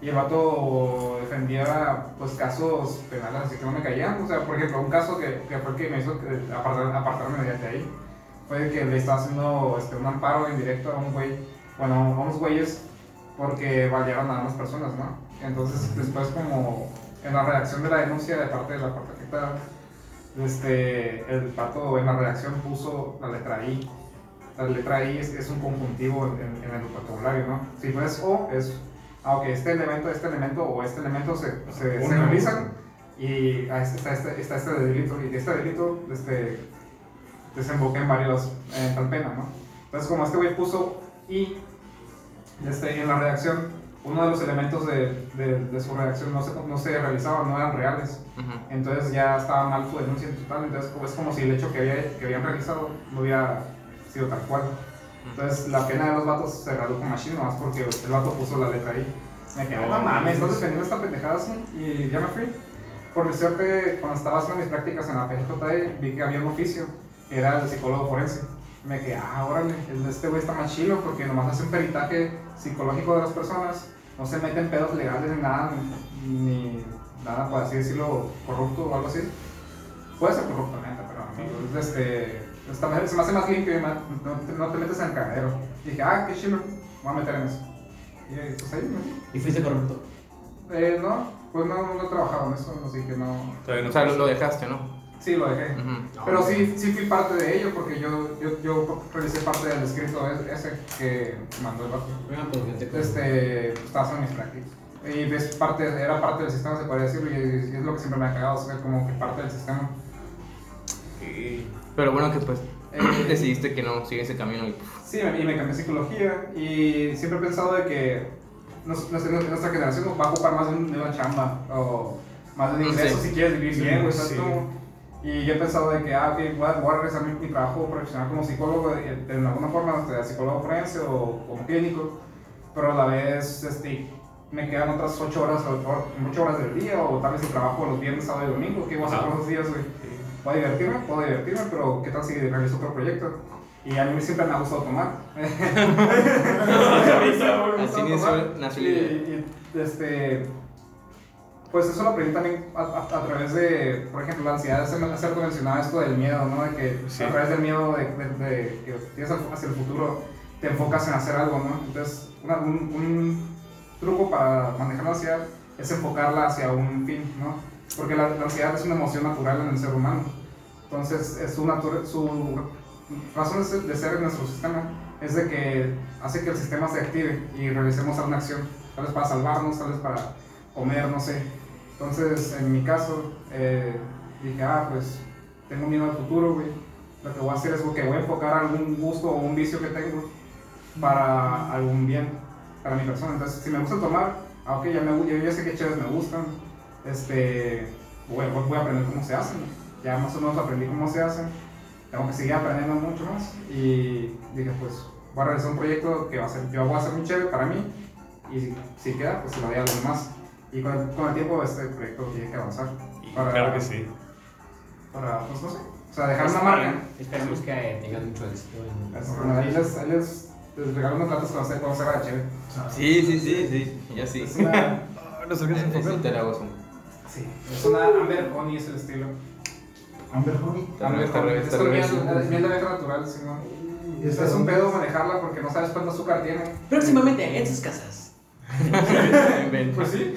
Y el vato defendía pues casos penales así que no me caían. O sea, por ejemplo, un caso que, que fue el que me hizo apartar- apartarme de ahí fue que le estaba haciendo este, un amparo indirecto a un güey, bueno, a unos güeyes porque balearon a unas personas, ¿no? Entonces, después, como en la redacción de la denuncia de parte de la parte afectada, este, el pato en la redacción puso la letra I. La letra I es, es un conjuntivo en, en- en el vocabulario, ¿no? Si no es O, es, ah, ok, este elemento, este elemento o este elemento se, se, se realizan y ah, está este, está este delito, y este delito este, desemboca en varios, en tal pena, ¿no? Entonces, como este güey puso I este, en la redacción, uno de los elementos de, de, de su redacción no se, no se realizaban, no eran reales.
Ujú.
Entonces ya estaba mal su denuncia en total. Entonces es como si el hecho que, había, que habían realizado no hubiera sido tal cual. Entonces la pena de los vatos se redujo machine nomás porque el vato puso la letra ahí. Me quedé, no mames, estás defendiendo esta pendejada así", y ya me fui. Por suerte, cuando estaba haciendo mis prácticas en la PGJE, vi que había un oficio, que era el psicólogo forense. Me quedé, ah, órale, este güey está más chilo porque nomás hace un peritaje psicológico de las personas, no se mete en pedos legales ni nada, ni, nada, por así decirlo, corrupto o algo así. Puede ser corrupto, neta, pero amigo, es este, se me hace más limpio y más- no, te, no te metes en el cagadero. Y dije, ah, qué chilo, voy a meter en eso. Y eh, pues ahí, ¿no?
¿Y fuiste corrupto?
Eh, no, pues no, no he trabajado en eso, así que no.
Todavía no
O sea, lo, lo dejaste, ¿no?
Sí, lo dejé. Pero sí, sí fui parte de ello porque yo, yo, yo realicé parte del escrito ese que mandó el vato.
Ah, pues
Este, pues, estaba haciendo mis prácticas. Y es parte, era parte del sistema, se podría decirlo, y es, lo que siempre me ha cagado, ser como que parte del sistema.
Y-
Pero bueno que pues
Eh,
decidiste que no sigue ese camino y puf,
Sí, me- y me cambié a psicología y siempre he pensado de que nos- nuestra, nuestra generación nos va a ocupar más de, un- de una chamba o más de un
Mm,
ingreso
sí.
si quieres vivir bien, güey, ¿sabes
Sí.
Y yo he pensado de que, ah, ok, voy a, voy a regresar mi, mi trabajo profesional como psicólogo, de, de alguna forma, de psicólogo forense o como clínico, pero a la vez este, me quedan otras 8 horas, o, o- ocho horas del día o tal vez si trabajo los viernes, sábado y domingo, ¿qué voy a hacer por esos días? Puedo divertirme, puedo divertirme, pero ¿qué tal si realizo otro proyecto? Y a mí siempre me ha gustado tomar.
Así nació
y,
la idea.
y, este, pues eso lo aprendí también a, a- a través de, por ejemplo, la ansiedad. Hace, rato mencionaba esto del miedo, ¿no? De que
Sí.
a través del miedo de, de- de que tienes hacia el futuro, te enfocas en hacer algo, ¿no? Entonces, una- un, un truco para manejar la ansiedad es enfocarla hacia un fin, ¿no? Porque la, la ansiedad es una emoción natural en el ser humano. Entonces, es su, su razón de ser en nuestro sistema es de que hace que el sistema se active y realicemos alguna acción, tal vez para salvarnos, tal vez para comer, no sé. Entonces, en mi caso, eh, dije, ah, pues tengo miedo al futuro, güey. Lo que voy a hacer es que voy a enfocar algún gusto o un vicio que tengo para algún bien, para mi persona. Entonces, si me gusta tomar, ah, ok, ya, me, yo ya sé qué chéveres me gustan, este, voy, voy a aprender cómo se hacen. Ya más o menos aprendí cómo se hacen. Tengo que seguir aprendiendo mucho más. Y dije, pues, voy a realizar un proyecto que va a ser, yo voy a hacer muy chévere para mí. Y si, si queda, pues se lo doy a los demás. Y con el, con el tiempo este proyecto tiene que avanzar.
y
Para-
claro que sí.
Para, pues no sé, o sea, dejar una marca.
Esperemos que tengas mucho éxito.
ahí les, ahí les, les regalo unos platos cuando se, cuando se haga chévere.
Sí, sí, sí, sí, ya sí.
Es una,
No sé qué se
Sí,
es una Amber Honey, es el estilo.
Amber Honey.
Al revés,
Es miel, de abeja natural, sí, ¿no?
Y
Es, un pedo manejarla porque no sabes cuánto azúcar tiene.
Próximamente en sus casas.
Pues sí,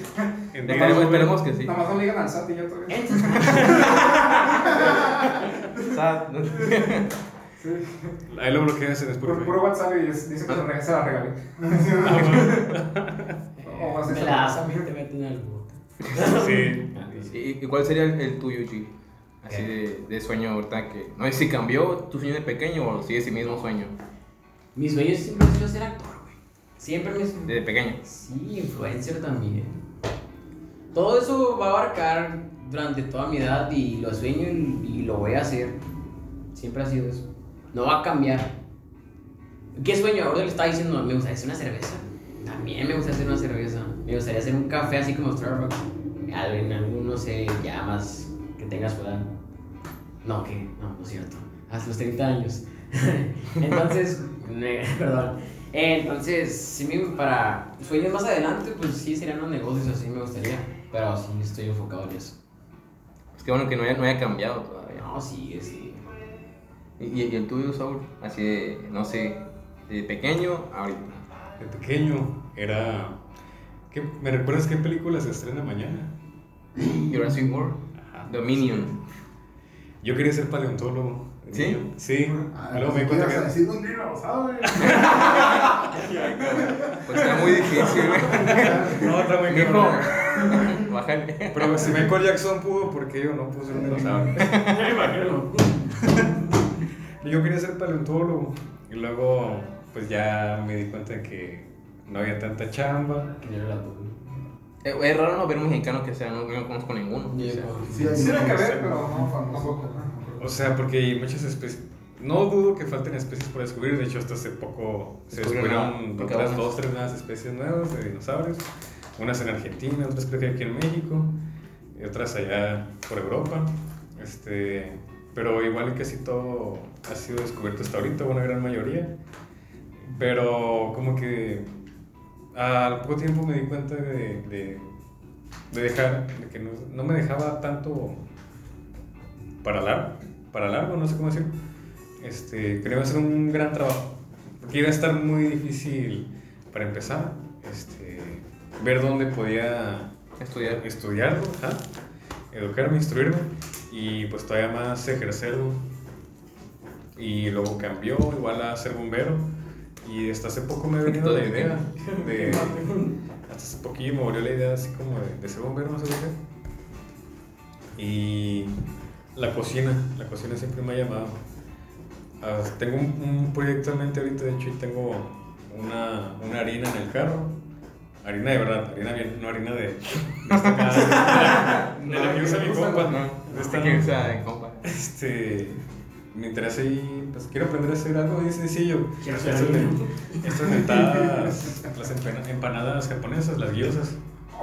Esperemos, esperemos que sí.
nada más no le digan al SAT y ya
sus casas.
Sad.
Sí.
Ahí lo bloqueas en
Por
Spotify.
puro WhatsApp y dice que se re- se la regalé. O vas a
Me la a mí te meten al bote.
Sí.
¿Y, cuál sería el, el tuyo, G? Así de, de sueño ahorita que... No sé si cambió tu sueño de pequeño o sigue ese mismo sueño
Mi sueño siempre ha sido ser actor. Siempre me.
de pequeño.
Sí, influencer también. Todo eso va a abarcar durante toda mi edad y lo sueño y, y lo voy a hacer. Siempre ha sido eso. No va a cambiar. ¿Qué sueño? Ahora le estaba diciendo, me gustaría hacer una cerveza. También me gustaría hacer una cerveza. Me gustaría hacer un café así como Starbucks. En algún, no sé, ya más que tenga su edad. No, que no, no es cierto. Hasta los 30 años. entonces, me- perdón. Eh, entonces, sí, me- para sueños más adelante, pues sí serían los negocios, así me gustaría. Pero sí estoy enfocado en eso.
Es que bueno que no haya, no haya cambiado todavía.
No, sí, sí.
¿Y, y el tuyo, Saúl? Así de, no sé, de pequeño ahorita.
De pequeño era... ¿qué- ¿Me recuerdas qué película se estrena mañana?
Jurassic World,
Ajá.
Dominion.
Yo quería ser paleontólogo.
¿Sí?
Sí.
Ah,
Luego me di
¿qué
cuenta
a decir un dinosaurio?
Pues está muy difícil, güey.
No, está muy cabrón.
bájale.
Pero si Michael Jackson pudo, ¿por qué yo no puedo ser un dinosaurio?
Me imagino.
Yo quería ser paleontólogo. Y luego, pues ya me di cuenta de que no había tanta chamba.
Que era la
Eh, Es raro no ver un mexicano que sea, no, yo no conozco ninguno.
Ni
o sea,
Sí,
no tampoco.
O sea, porque hay muchas especies. No dudo que falten especies por descubrir. De hecho, hasta hace poco se
Descubrieron
otras dos, tres nuevas especies nuevas de dinosaurios. Unas en Argentina, otras creo que aquí en México. Y otras allá por Europa. Este, pero igual casi todo ha sido descubierto hasta ahorita, una gran mayoría. Pero como que al poco tiempo me di cuenta de, de, de dejar, de que no, no me dejaba tanto para largo, para largo, no sé cómo decir. Este, que no iba a ser un gran trabajo, porque iba a estar muy difícil para empezar, este, ver dónde podía
Estudiar.
estudiarlo, ajá, educarme, instruirme y pues todavía más ejercerlo. Y luego cambió igual a ser bombero y hasta hace poco me ha venido la idea de... Hasta hace poquillo me volvió la idea así como de, de ser bombero, no sé qué. Y la cocina, la cocina siempre me ha llamado. Ah, tengo un, un proyecto en mente ahorita, de hecho, y tengo una, una harina en el carro. Harina de verdad, harina bien, no harina de, de esta cara, de la que usa mi compa.
No,
De esta
que usa de compa.
Este, me interesa y pues quiero aprender a hacer algo bien sencillo.
Quiero hacer
Estas mentadas, las empana- empanadas japonesas, las gyozas.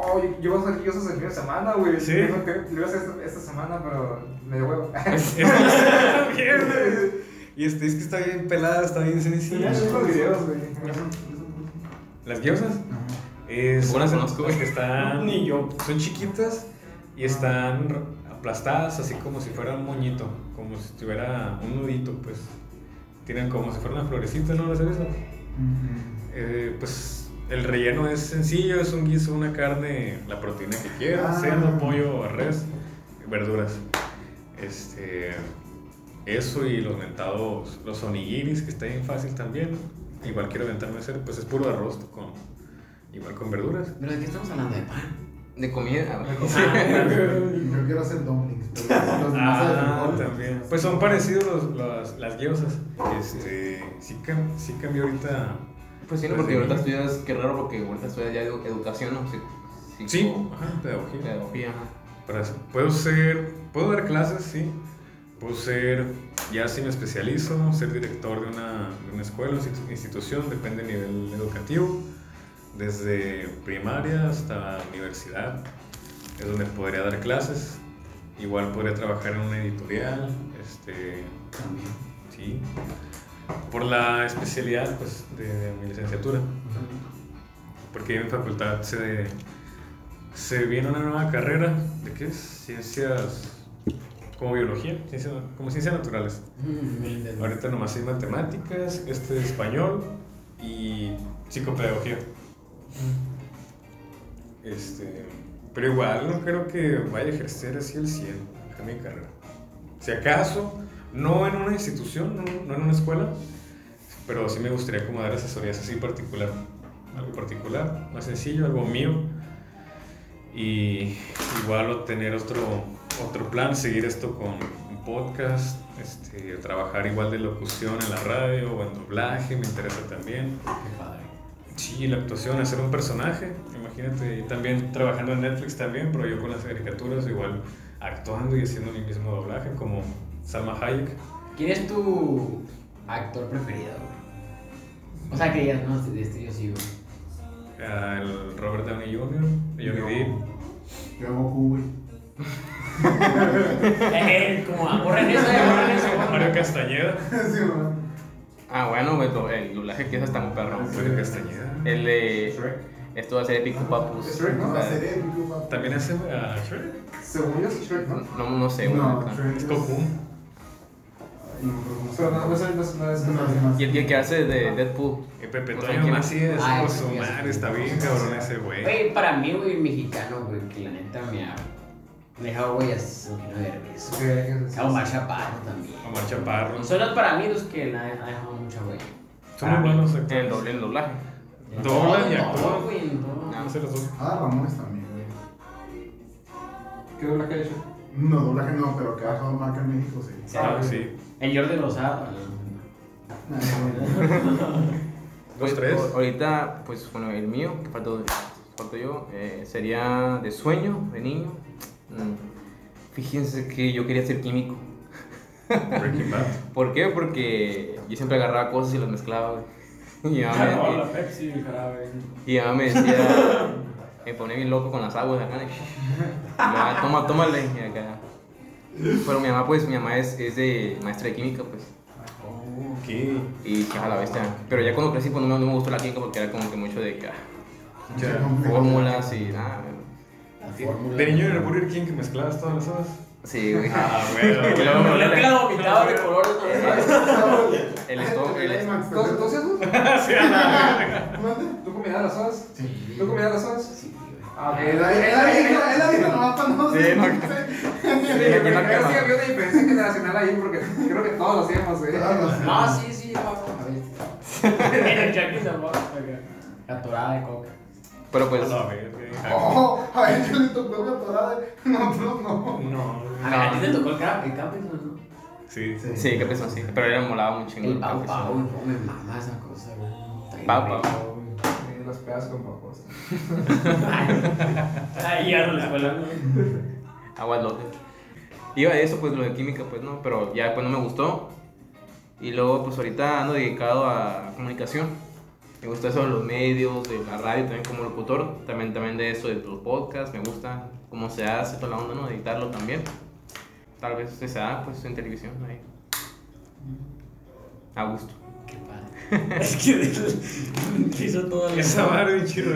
Oh, yo- yo voy a hacer yo el fin de semana, güey.
Sí.
Que Lo iba a hacer esta, esta semana, pero me dio huevo.
y este, es que está bien pelada, está bien sencilla.
Sí, los videos, güey.
Las
Ajá.
es son-
conozco, güey.
que están
Ni yo.
son chiquitas y están aplastadas así como si fuera un moñito, como si tuviera un nudito, pues. Tienen como si fuera una florecita, ¿no las has visto?
Ujú.
Eh, pues el relleno es sencillo, es un guiso, una carne, la proteína que quieras,
Ah.
cerdo, pollo, res, verduras. Este, eso y los mentados, los onigiris, que está bien fácil también. Igual quiero aventarme a hacer, pues es puro arroz con, igual con verduras.
¿Pero de qué estamos hablando? ¿De pan?
De comida.
Yo quiero hacer dumplings, pero los
Ah, también. Pues son parecidos los, las, las gyozas. Este, sí, sí cambió ahorita.
Pues sí, no,
Pues
porque ahorita estudias, qué raro, porque ahorita estudias ya edu- educación, ¿no? Sí.
Sí, ajá, pedagogía.
Pedagogía, ajá.
Para eso. Puedo ser, puedo dar clases, sí. Puedo ser, ya si me especializo, ser director de una, de una escuela, institu- institución, depende del nivel educativo. Desde primaria hasta universidad es donde podría dar clases. Igual podría trabajar en una editorial, este,
También.
sí. Por la especialidad, pues, de, de mi licenciatura. Porque en mi facultad se, se viene una nueva carrera de qué es ciencias como biología, ciencia- como ciencias naturales.
Mm.
Ahorita nomás hay matemáticas, este español y psicopedagogía. Este, pero igual no creo que vaya a ejercer así el 100 acá mi carrera. Si acaso, no en una institución, no, no en una escuela, pero sí me gustaría como dar asesorías así particular, algo particular, más sencillo, algo mío. Y igual obtener otro, otro plan, seguir esto con un podcast, este, trabajar igual de locución en la radio o en doblaje, me interesa también.
Qué padre.
Sí, la actuación, hacer un personaje, imagínate, y también trabajando en Netflix también, pero yo con las caricaturas igual actuando y haciendo mi mismo doblaje como Salma Hayek.
¿Quién es tu actor preferido? güey? O sea, que digas, no, de este yo sí, güey.
El Robert Downey Jr., Johnny
Yo-
Depp.
Yo Goku, güey.
Eh, como, borren eso, eh, borren eso.
Mario Castañeda.
Sí, man.
Ah, bueno, pues, el doblaje que es hasta un perro.
Mario Castañeda.
El de.
Shrek.
Esto va a ser épico, papus.
Shrek, ¿no?
La serie de Goku, papá.
También hace a Shrek.
Según yo es Shrek, ¿no?
No, no sé, güey.
No. Shrek
Es.
Ay, no me acuerdo cómo se
Pero no,
llama.
no es, no es, no es,
No,
no es-
sí, más.
Y el, el que hace de Deadpool.
Y Pepe
No sé
Toño
quién
Macías.
Ah, ese
su
güey, ese
madre, está bien cabrón ese güey.
Güey, para mí, güey, el mexicano, güey, que la neta me ha dejado, güey, así un poquito de regreso.
Sí, es-
A Omar Chaparro también.
Omar Chaparro.
Son los para mí los que la ha dejado mucha, güey.
Son muy buenos
En el,
actores.
doble, el doblaje.
En
Doblan
todo,
y
en todo,
actúan.
güey, en todo.
No.
No sé los dos.
Ah, Ramones también, güey.
¿Qué doblaje ha hecho?
No, doblaje no, pero que ha dejado marca en México, sí.
Ah, sí.
El Jordi Rosado.
Dos, tres.
Pues, Ahorita, pues bueno, el mío, que faltó, faltó yo, eh, sería de sueño, de niño. Mm, Fíjense que yo quería ser químico.
Breaking Bad.
¿Por qué? Porque yo siempre agarraba cosas y las mezclaba, güey. Y mi mamá,
No,
me,
la Pepsi, el jarabe.
y mi mamá me decía, me ponía bien loco con las aguas acá. Y, y yo, "Ah, toma, tómale. Y acá. Pero mi mamá, pues, mi mamá es, es de maestra de química, pues.
Ok.
Y que a la bestia. Pero ya cuando crecí, pues no me, no me gustó la química porque era como que mucho de ah, fórmulas y nada. güey.
De niño en el Burger King que mezclabas todas las hojas.
Sí, güey.
Ah, güey.
Y luego me
Lo que
olía
la vomitaba de colores también.
el estómago.
¿Tú, tú hacías eso?
Sí.
¿Tú combinabas las hojas?
Sí.
¿Tú combinabas las hojas?
Sí.
Ah,
la la nomás para no
Sí, no.
Sí, pero
no
creo que había una diferencia generacional ahí porque creo que todos lo hacíamos, güey.
Todos.
No, sí, sí, vamos a ver. El Jackie Zamora, acá. La torada de coca.
Pero
A
pues,
la verga.
Oh, a ver, yo le tocó una torada. Nosotros no.
No.
A ver, a ti te tocó el cap, el Capitol, ¿no?
Sí.
sí, qué peso, sí. Pero era molaba un chingo.
El Pau
que
Pau,
sí.
cómo me mama esa cosa, güey.
Pau Pau.
Sí, Los pedas con papos.
Ahí ya no la escuela, ¿no?
Aguas lotes. Iba de eso, pues lo de química, pues no. Pero ya después no me gustó. Y luego, pues ahorita ando dedicado a comunicación. Me gusta eso de los medios, de la radio también como locutor. También, también de eso de los podcasts. Me gusta cómo se hace toda la onda, ¿no? Editarlo también. Tal vez se da, pues en televisión ahí. A gusto.
Qué padre. Es que hizo todo el.
Esa vara bien chido.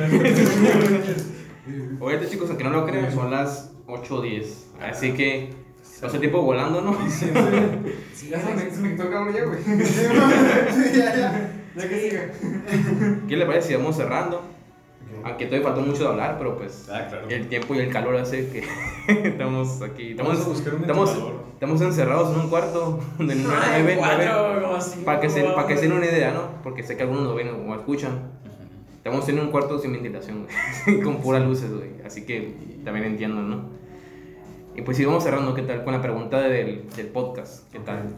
Ahorita chicos, aunque no lo crean, son las 8 o 10. Así que hace tiempo volando, ¿no?
Sí,
Ya se me, se me quitó el calor ya, güey.
Sí, ya, ya.
Ya que sigue.
¿Qué le parece si vamos cerrando? Aunque todavía falta mucho de hablar, pero pues
Ah, claro.
el tiempo y el calor hace que estamos aquí.
Vamos
Estamos,
a buscar un
estamos,
ventilador.
estamos encerrados en un cuarto
cuatro, como cinco,
Para que, se, para que se den una idea, ¿no? Porque sé que algunos lo ven o escuchan. Estamos en un cuarto sin ventilación, güey. con puras luces, güey. Así que también entiendo, ¿no? Y pues si vamos cerrando, ¿qué tal? Con la pregunta del, del podcast, ¿qué tal?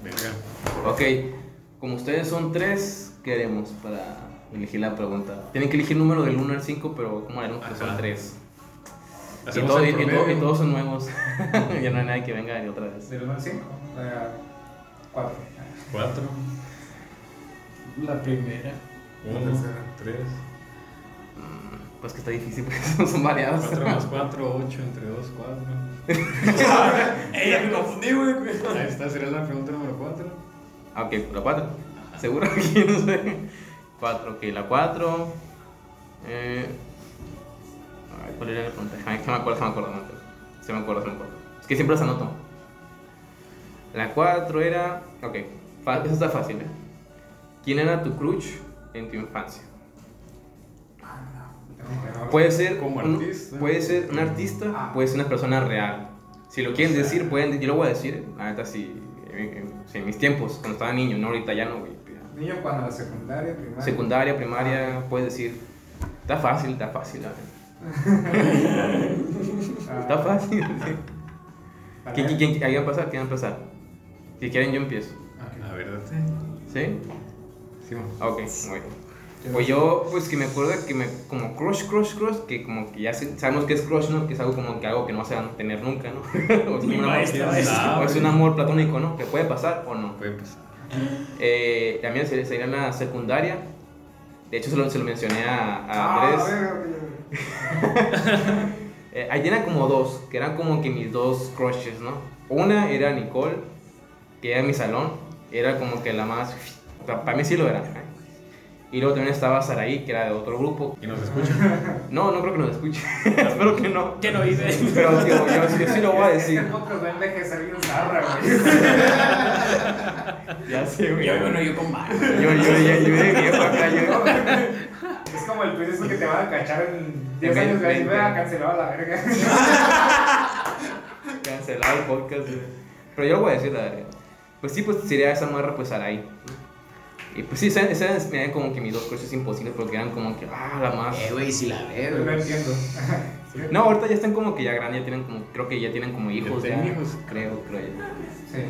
Okay.
ok, como ustedes son tres, ¿qué haremos para elegir la pregunta? Tienen que elegir el número del 1 al 5, pero ¿cómo haremos que son tres? Y, todo, y, todo, y, todos son nuevos. ya no hay nadie que venga de otra vez.
Del 1 al 5, 4.
4.
La primera.
1,
3. Pues que está difícil porque son variados.
Cuatro más cuatro, ocho, entre dos, cuatro.
Ey, ya me confundí, güey.
Ahí está, sería la pregunta número cuatro.
Ah, ok, la 4. ¿Seguro? que no sé. 4, ok, la 4. Eh... ay, ¿Cuál era la pregunta? Ay, que me acuerdo, se me acuerdo. Se me acuerdo, se me acuerdo. Es que siempre las anoto. La 4 era. Ok, esa está fácil, ¿eh? ¿Quién era tu crush en tu infancia? Puede ser,
Como
un,
artista.
puede ser un artista, puede ser una persona real. Si lo quieren decir, pueden, yo lo voy a decir. La neta, si, en, en- mis tiempos, cuando estaba niño, no ahorita ya no, güey.
Niño cuando la secundaria, primaria.
Secundaria, primaria, puedes decir. Está fácil, está fácil, la.
Ah,
Está fácil. sí.
para
¿Quién,
él.
quién, quién, ¿Alguien va a pasar? ¿Quién va a empezar? Si quieren, yo empiezo.
A ver, date.
¿Sí?
Sí, man.
Ok, muy bien. Pues yo, pues que me acuerdo que me, como crush, crush, crush, que como que ya se- sabemos que es crush, ¿no? Que es algo como que algo que no se van a tener nunca, ¿no? o, es amor,
maestra,
o
maestra.
es un amor platónico, ¿no? Que puede pasar o no.
Puede pasar.
Eh, también sería, sería en la secundaria. De hecho, se lo, se lo mencioné a, a
Ah,
Andrés.
a ver, a ver, a ver.
Eh, ahí eran como dos, que eran como que mis dos crushes, ¿no? Una era Nicole, que era en mi salón, era como que la más... Para mí sí lo era. ¿eh? Y luego también estaba Saraí, que era de otro grupo.
Y nos escucha.
No, no creo que nos escuche. Espero que no.
¿Qué no hice?
Pero digo, yo, sí- sí lo voy a decir.
Este podcast va a envejecer bien zarra, güey.
Ya sé, güey.
Yo, bueno, yo con barba.
Yo, yo, yo, yo de viejo acá, yo.
Es como el tweet ese que te van a cachar en 10
En
años, güey.
20.
Vea, cancelado a la verga.
Cancelado el podcast, güey. Pero yo lo voy a decir, la verdad. Pues sí, pues sería esa morra, pues Saraí. Y pues sí, esas esas eran como que mis dos crushes imposibles porque eran como que, ah, la más.
Eh, güey, si la veo.
No entiendo.
No, ahorita ya están como que ya grandes, ya tienen como, creo que ya tienen como hijos.
¿Ya
Ya,
tienen hijos?
Creo, creo ya.
Sí.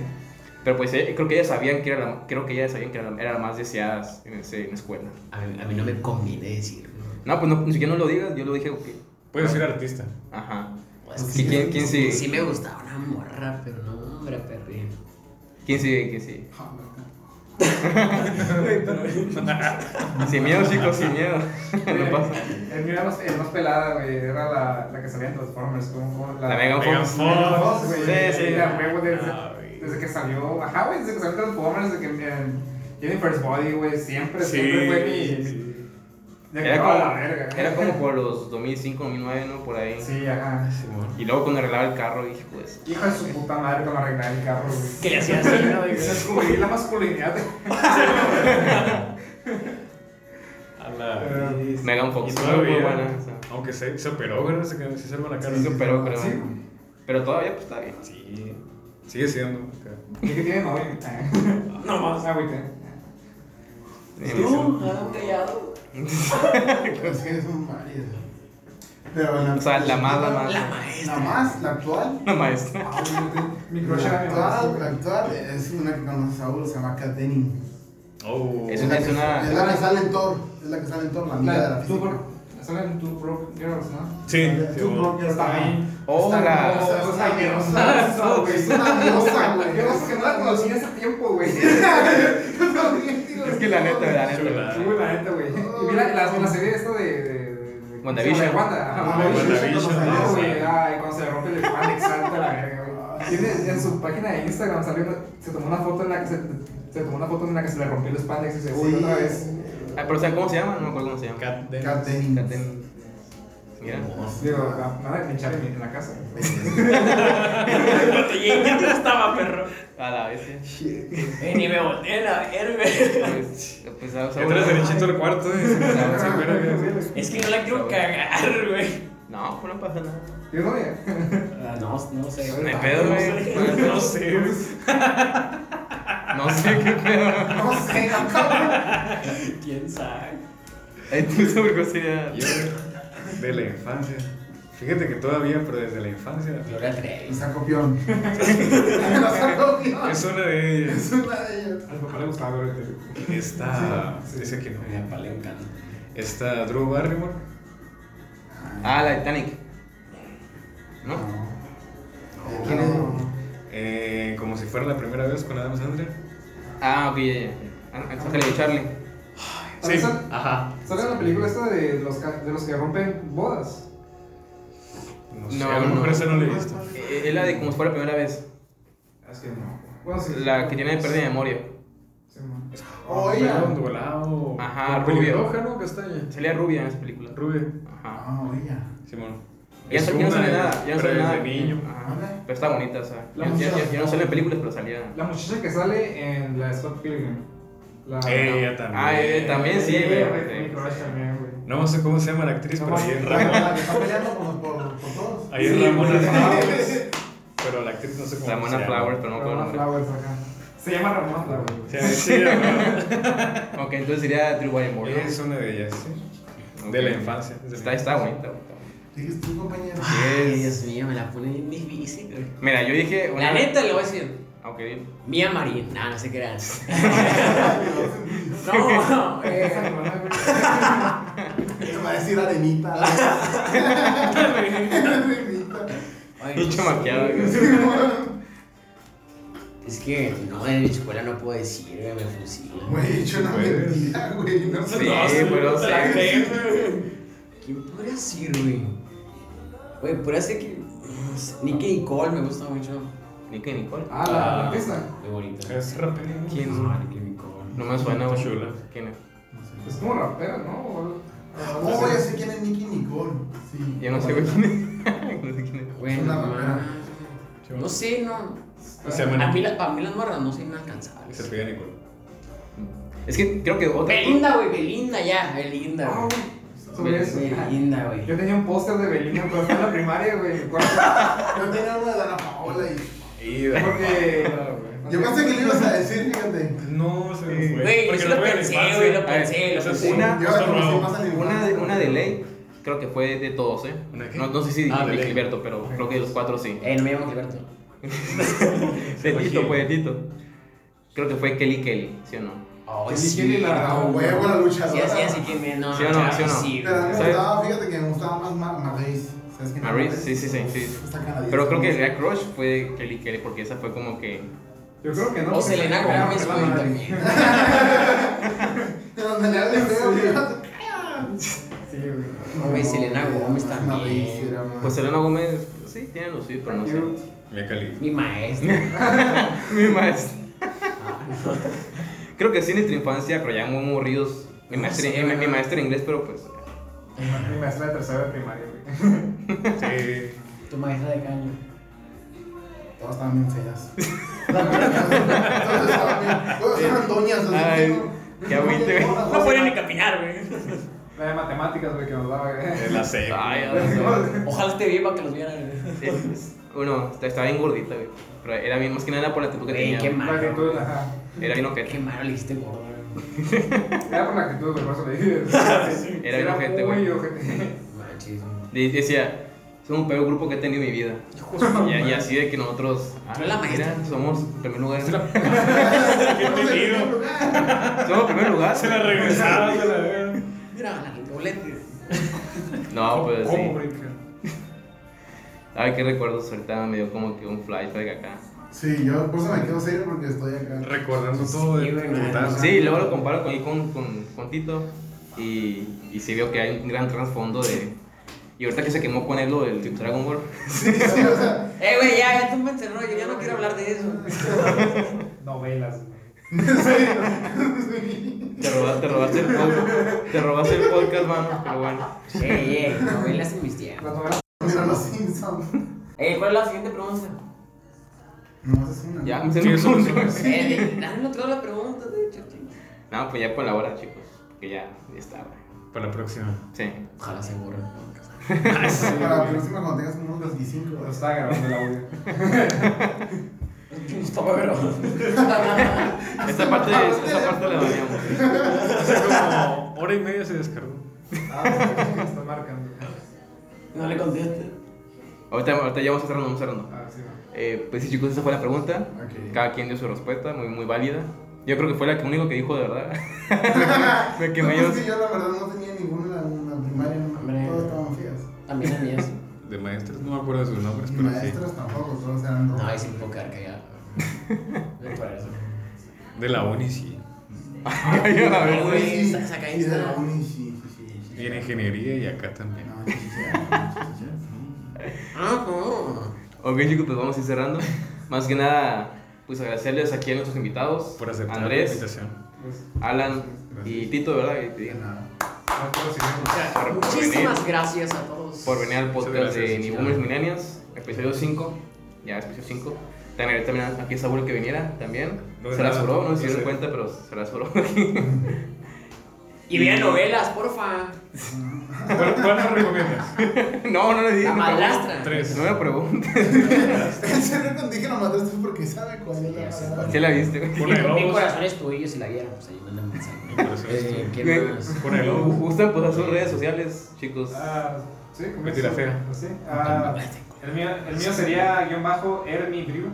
Pero pues eh, creo que ellas sabían que era la, creo que ellas sabían que era la, era la más deseada en, ese, en la escuela.
A mí, a mí no me conviene decirlo.
No, pues no, ni siquiera no lo digas, yo lo dije, ok.
Puedes ser artista.
Ajá.
Pues,
¿Y quién, quién sigue?
Sí me gustaba una morra, pero no, hombre, perrín.
¿Quién sigue? ¿Quién sigue? Sin miedo, chicos, sin miedo. no pasa.
El mío era más, el más pelada, güey. Era la, la que salía en Transformers. Como, como
La Megan
Megan
Fox.
Güey.
Sí, sí.
La huevo desde,
Ah,
desde que salió. Ajá, güey, desde que salió Transformers, desde que en Jennifer's Body, güey. Siempre,
Sí,
siempre fue mi.
sí.
Era como,
la verga.
era como por los 2005, 2009, ¿no? Por ahí.
Sí, ajá.
Simón.
Y luego cuando arreglaba el carro, dije, pues.
Hijo de su puta madre con arreglar el carro, güey.
Que le hacía así, ¿no?
Descubrí la masculinidad.
A la.
Megan
Y
Fox,
todavía,
muy buena. o sea.
Aunque se, se operó, ¿verdad? Se se salvó la cara.
Sí, se operó, creo.
Sí.
Pero todavía, pues está bien.
Sí. Sigue siendo.
¿Y qué tiene novia?
No más.
Ah, güey, te.
Ah, callado.
Es que son varias. Pero la,
O sea, la más, la más.
La
La
maestra.
más, la actual.
La maestra.
Mi
La actual, la actual es una que conoce Saúl, se llama Kat Denning.
Oh.
Es
Es
una-
la,
es una-
es la que sale en Thor. Es la que sale en Thor, la amiga de la
La-
física.
Bro- Son en Two Broke Girls, ¿no?
Sí.
Two. Broke Girls,
ahí.
Oh,
Está
la-
es una diosa, güey.
Es una diosa, güey.
Yo no que no la conocí en ese tiempo, güey.
Es que la neta, la neta.
Sí, la neta, güey. Mira la, la serie esta de. de, de
WandaVision.
Ah,
cuando se le rompe el spandex, salta la verga, güey. Tiene, en su página de Instagram salió una- se tomó una foto en la que se, se tomó una foto en la que se le rompió el spandex y se uy,
Sí.
otra vez.
Ah, pero ¿saben cómo se llama? No me acuerdo cómo se llama.
Cat Dennis.
Kat Denning.
Mira.
Digo, me van a linchar en, la casa.
Ya no estaba, perro.
A la vez. sí.
Eh, ni me volteé a ver, güey.
Pues, pues, sea,
Entras
bueno,
derechito al cuarto y se se espera que-
Es que no la quiero cagar, güey.
No, pues no pasa nada.
¿Tienes novia?
Ah, no, no sé.
No hay pedo, güey.
No sé.
No sé qué pedo.
No sé, cabrón.
¿Quién sabe?
Tú sobre qué sería.
Yo, de la infancia. Fíjate que todavía, pero desde la infancia.
Gloria Trevi.
Está copión. Está copión.
Es una de ellas.
Es una de ellas.
Al papá le gustaba ver el
Está. Dice que no.
A mi papá le encanta.
Está Drew Barrymore.
Ah, la Titanic. ¿No?
¿Quién es?
Eh, como si fuera la primera vez con Adam Sandler.
Ah, ok, ya, ya. Ah, Ángel de Charlie.
Sí.
¿Sale,
Ajá.
sale la película esta de los, ca- de los que rompen bodas?
No sé,
No,
a lo mejor
no.
esa no la he visto.
Eh, Es la de como si fuera la primera vez.
Es que no. Bueno, sí.
La que tiene pérdida de memoria.
Sí.
Oye.
Pelo ondulado.
Ajá, rubio.
pelirroja, ¿no? Castaña.
Salía rubia en esa película.
Rubia.
Ajá.
Ah, oye.
Simón.
Ya,
Es
no- ya no
una
sale
de-
nada. Ya no sale nada.
niño.
Ajá. Pero está bonita, o sea.
La
Ya, ya-
muchacha-
ya- ya no sale en películas, pero salía.
La muchacha que sale en la de Scott Pilgrim. La,
Ella también.
Ah, eh, también sí, güey.
también.
No sé cómo se llama la actriz, pero ahí es
La
Ramona.
que está peleando por, por, por todos.
Ahí es
Sí,
Ramona. Flowers. Pero la actriz no sé cómo
Ramona
se llama.
Flowers, pero no el nombre.
Flowers acá. Se llama Ramona Flowers.
Sí, sí, Ramona.
Ok, entonces sería Drew Barrymore. ¿no?
Es una de ellas, sí.
Ok.
De la infancia. desde
Está, está bonita.
Sigues tú, compañero.
Ay, Dios mío, me la pone bien difícil, güey.
Mira, yo dije.
La neta le voy a decir.
Ok.
Mía Marín. Nah, no sé qué era. No, eh,
hermana, güey.
Te va a decir arenita.
Pinche
no
güey.
Es que no, en mi escuela no puedo decir, güey, me fusilan.
Güey, he hecho una
Puedes.
mentira, güey. No sé.
Sí, pero sé.
¿Quién podría decir, güey? Güey, por eso que. Nicky Nicole me gusta mucho.
Nicky Nicole.
Ah, la la artista.
Muy bonita.
Es rapero.
¿Quién?
Ah, Nicky Nicole.
No me suena, güey.
Chula.
¿Quién es?
No sé.
Es como rapera, ¿no? O-
Oh, ya sé quién es Nicky Nicole. Sí.
Yo no sé, güey, quién es. no sé quién es.
Bueno,
Una rapera.
No sé, no.
Se llama
A mí, la- las morras no son inalcanzables.
Se pide Nicole.
Es que creo que otra.
Belinda, güey, Belinda ya, Belinda,
Ah,
güey.
güey. Sobre eso.
Belinda, güey.
Yo tenía un póster de Belinda cuando estaba en la primaria, güey.
Yo tenía una de Ana Paola y.
Porque.
Yo pensé que le ibas a decir, fíjate.
No, se me fue.
Güey, yo
Porque
sí lo pensé, güey, lo pensé, lo pensé.
Una- Una de, una de ley, creo que fue de todos, ¿eh? No, no sé si
Ah,
de. Gilberto, pero creo que de los cuatro sí.
Eh, no me llamo Gilberto.
De Tito, fue de Tito. Creo que fue Kelly Kelly, ¿sí o no?
Oh,
Kelly
sí.
Kelly, la-
huevo, la
Sí,
luchadora.
así, así que me. No,
¿Sí o no? ¿Sí o no?
Sí,
Pero a mí me gustaba, fíjate que me gustaba más Ma- Maryse. ¿Sabes quién
sí, sí, sí, sí.
Canadiense.
Pero creo que el Jack Crush fue Kelly Kelly porque esa fue como que.
Yo creo que no.
O Selena
pegaba
güey, también.
De donde le hables feo,
Sí. Sí, güey.
Selena Gómez también.
Pues Selena Gómez, sí, tiene lo suyo, pero no sé.
Mia Khalifa.
Mi maestra.
Mi maestra. Creo que sí en nuestra infancia creían muy morridos. Mi
No
maestra, mi, mi maestra en inglés, pero pues.
Mi maestra de tercero de primaria, güey.
Sí.
Tu maestra de caño.
Todas estaban bien feas. Todas estaban bien. Todas eran doñas. así
Ay, qué agüite, güey.
No podía ni caminar, güey.
La de matemáticas, güey, que nos daba, güey.
La C.
Ay,
Ojalá esté viva que los vieran.
Es- Uno, estaba bien gordita, güey. Pero era bien, más que nada por la actitud que
Güey,
tenía.
qué
güey.
Malo.
Era bien
Qué malo le dijiste gordo, güey.
Era por la actitud, güey, por eso le dije.
Era bien ojete,
muy
güey.
ojete.
Manches.
Decía, somos el peor grupo que he tenido en mi vida. Y, y así de que nosotros. ah,
la
mira, somos en primer lugar.
Qué
lugar.
Somos en primer lugar.
Se la regresaba, se la veo.
Mira, la doblete.
No, pues sí. Ay, qué recuerdos. Ahorita me dio como que un flashback acá.
Sí, yo por eso me quedo serio porque estoy acá.
Recordando todo de
Sí,
luego lo comparo con, con, con, con Tito. Y, y sí veo que hay un gran trasfondo de. Y ahorita que se quemó con él lo del Dragon Ball.
Sí, sí, o sea,
Eh, güey, ya, ya tú me encerró. Yo ya no quiero hablar de eso.
Novelas.
Te robaste, te robaste el podcast. Te robaste el podcast, mano. Pero bueno.
Ey, ey, novelas en mis tiempos.
novelas.
mira los Simpsons.
Ey, ¿cuál es la siguiente pregunta?
No, es una.
Ya, se me
me suena.
Eh, no la pregunta, de hecho.
No, pues ya por la hora, chicos. Que ya, ya está, güey.
Para la próxima.
Sí.
Ojalá se borren.
Para la próxima cuando tengas unos 25.
Lo estaba grabando el audio.
Estaba grabando.
Esta parte, esta parte la dañamos.
Hace como hora y media se descargó.
Ah, sí, está marcando.
No le conteste.
Ahorita, ahorita ya vamos a cerrando, vamos cerrando.
Ah, sí, va.
Eh, pues sí, chicos, esa fue la pregunta.
Ok.
Cada quien dio su respuesta, muy, muy válida. Yo creo que fue la que único que dijo de verdad. me
No,
quemé
pues
yo.
que la verdad no tenía ninguna en la primaria, no,
Hombre.
todas estaban feas.
También las mías.
De maestros, no me acuerdo de sus nombres, pero sí.
Maestros tampoco, todos eran
No, ahí
rojas.
sí me puedo quedar callado. Es por eso.
De la uni, sí.
Ay, a
No, saca
Y de la uni, sí, sí, sí. sí.
Y en ingeniería y acá también.
No, sí, sí, sí, sí, sí.
Ok, chicos, pues vamos a ir cerrando. Más que nada, pues agradecerles aquí a nuestros invitados:
Por aceptar la
Andrés,
invitación.
Pues,
Alan y Tito, ¿verdad? Y-
nada.
puedo seguir.
Por-
Muchísimas
venir.
gracias a todos.
por venir al podcast de Ni Boomers. Millennials, episodio 5. Ya, episodio 5. También, también aquí a Saúl que viniera también.
No
se la
nada,
sobró, no se dieron cuenta, pero se la sobró.
Y vean novelas, porfa.
¿Cuál, cuál nos recomiendas?
no, no le dije.
La
no,
madrastra.
Tres.
No me preguntes.
En serio, cuando dije la madrastra es porque sabe cuál es la palabra.
¿Sí la viste?
Mi corazón es tuyo si la vieran, pues ahí mandan mensaje.
Mi corazón es
Eh. ¿Qué.
Gustan pues sus redes sociales, chicos.
Ah, sí,
la
eso,
Fea.
Sí. Ah, el, mío, el mío sería guion bajo Ermi Briu.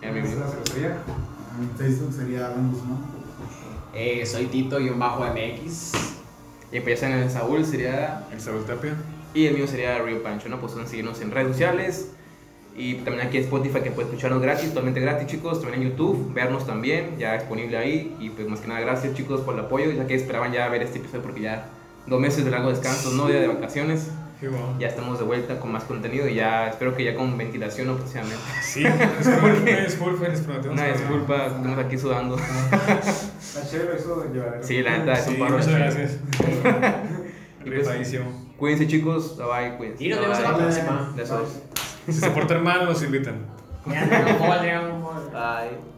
La cervecería.
En Facebook sería Alan Guzmán.
Eh, soy Tito-MX.
Y pues ya saben, el Saúl sería.
El Saúl Tapia.
Y el mío sería Rio Pancho, ¿no? Pues pueden seguirnos en redes sociales. Y también aquí en Spotify que pueden escucharnos gratis, totalmente gratis, chicos. También en YouTube, vernos también, ya disponible ahí. Y pues más que nada, gracias, chicos, por el apoyo. Ya que esperaban ya ver este episodio porque ya dos meses de largo descanso, no día de vacaciones. Ya estamos de vuelta con más contenido y ya espero que ya con ventilación ¿no? próximamente.
Sí, una disculpa.
Una disculpa, estamos aquí sudando.
La chévere de llevar.
Sí, la neta es un paro.
muchas gracias.
Pues,
Rifadísimo.
Cuídense chicos, bye bye, cuídense.
Y nos vemos en la próxima.
Si se portan mal, los invitan.
Bye.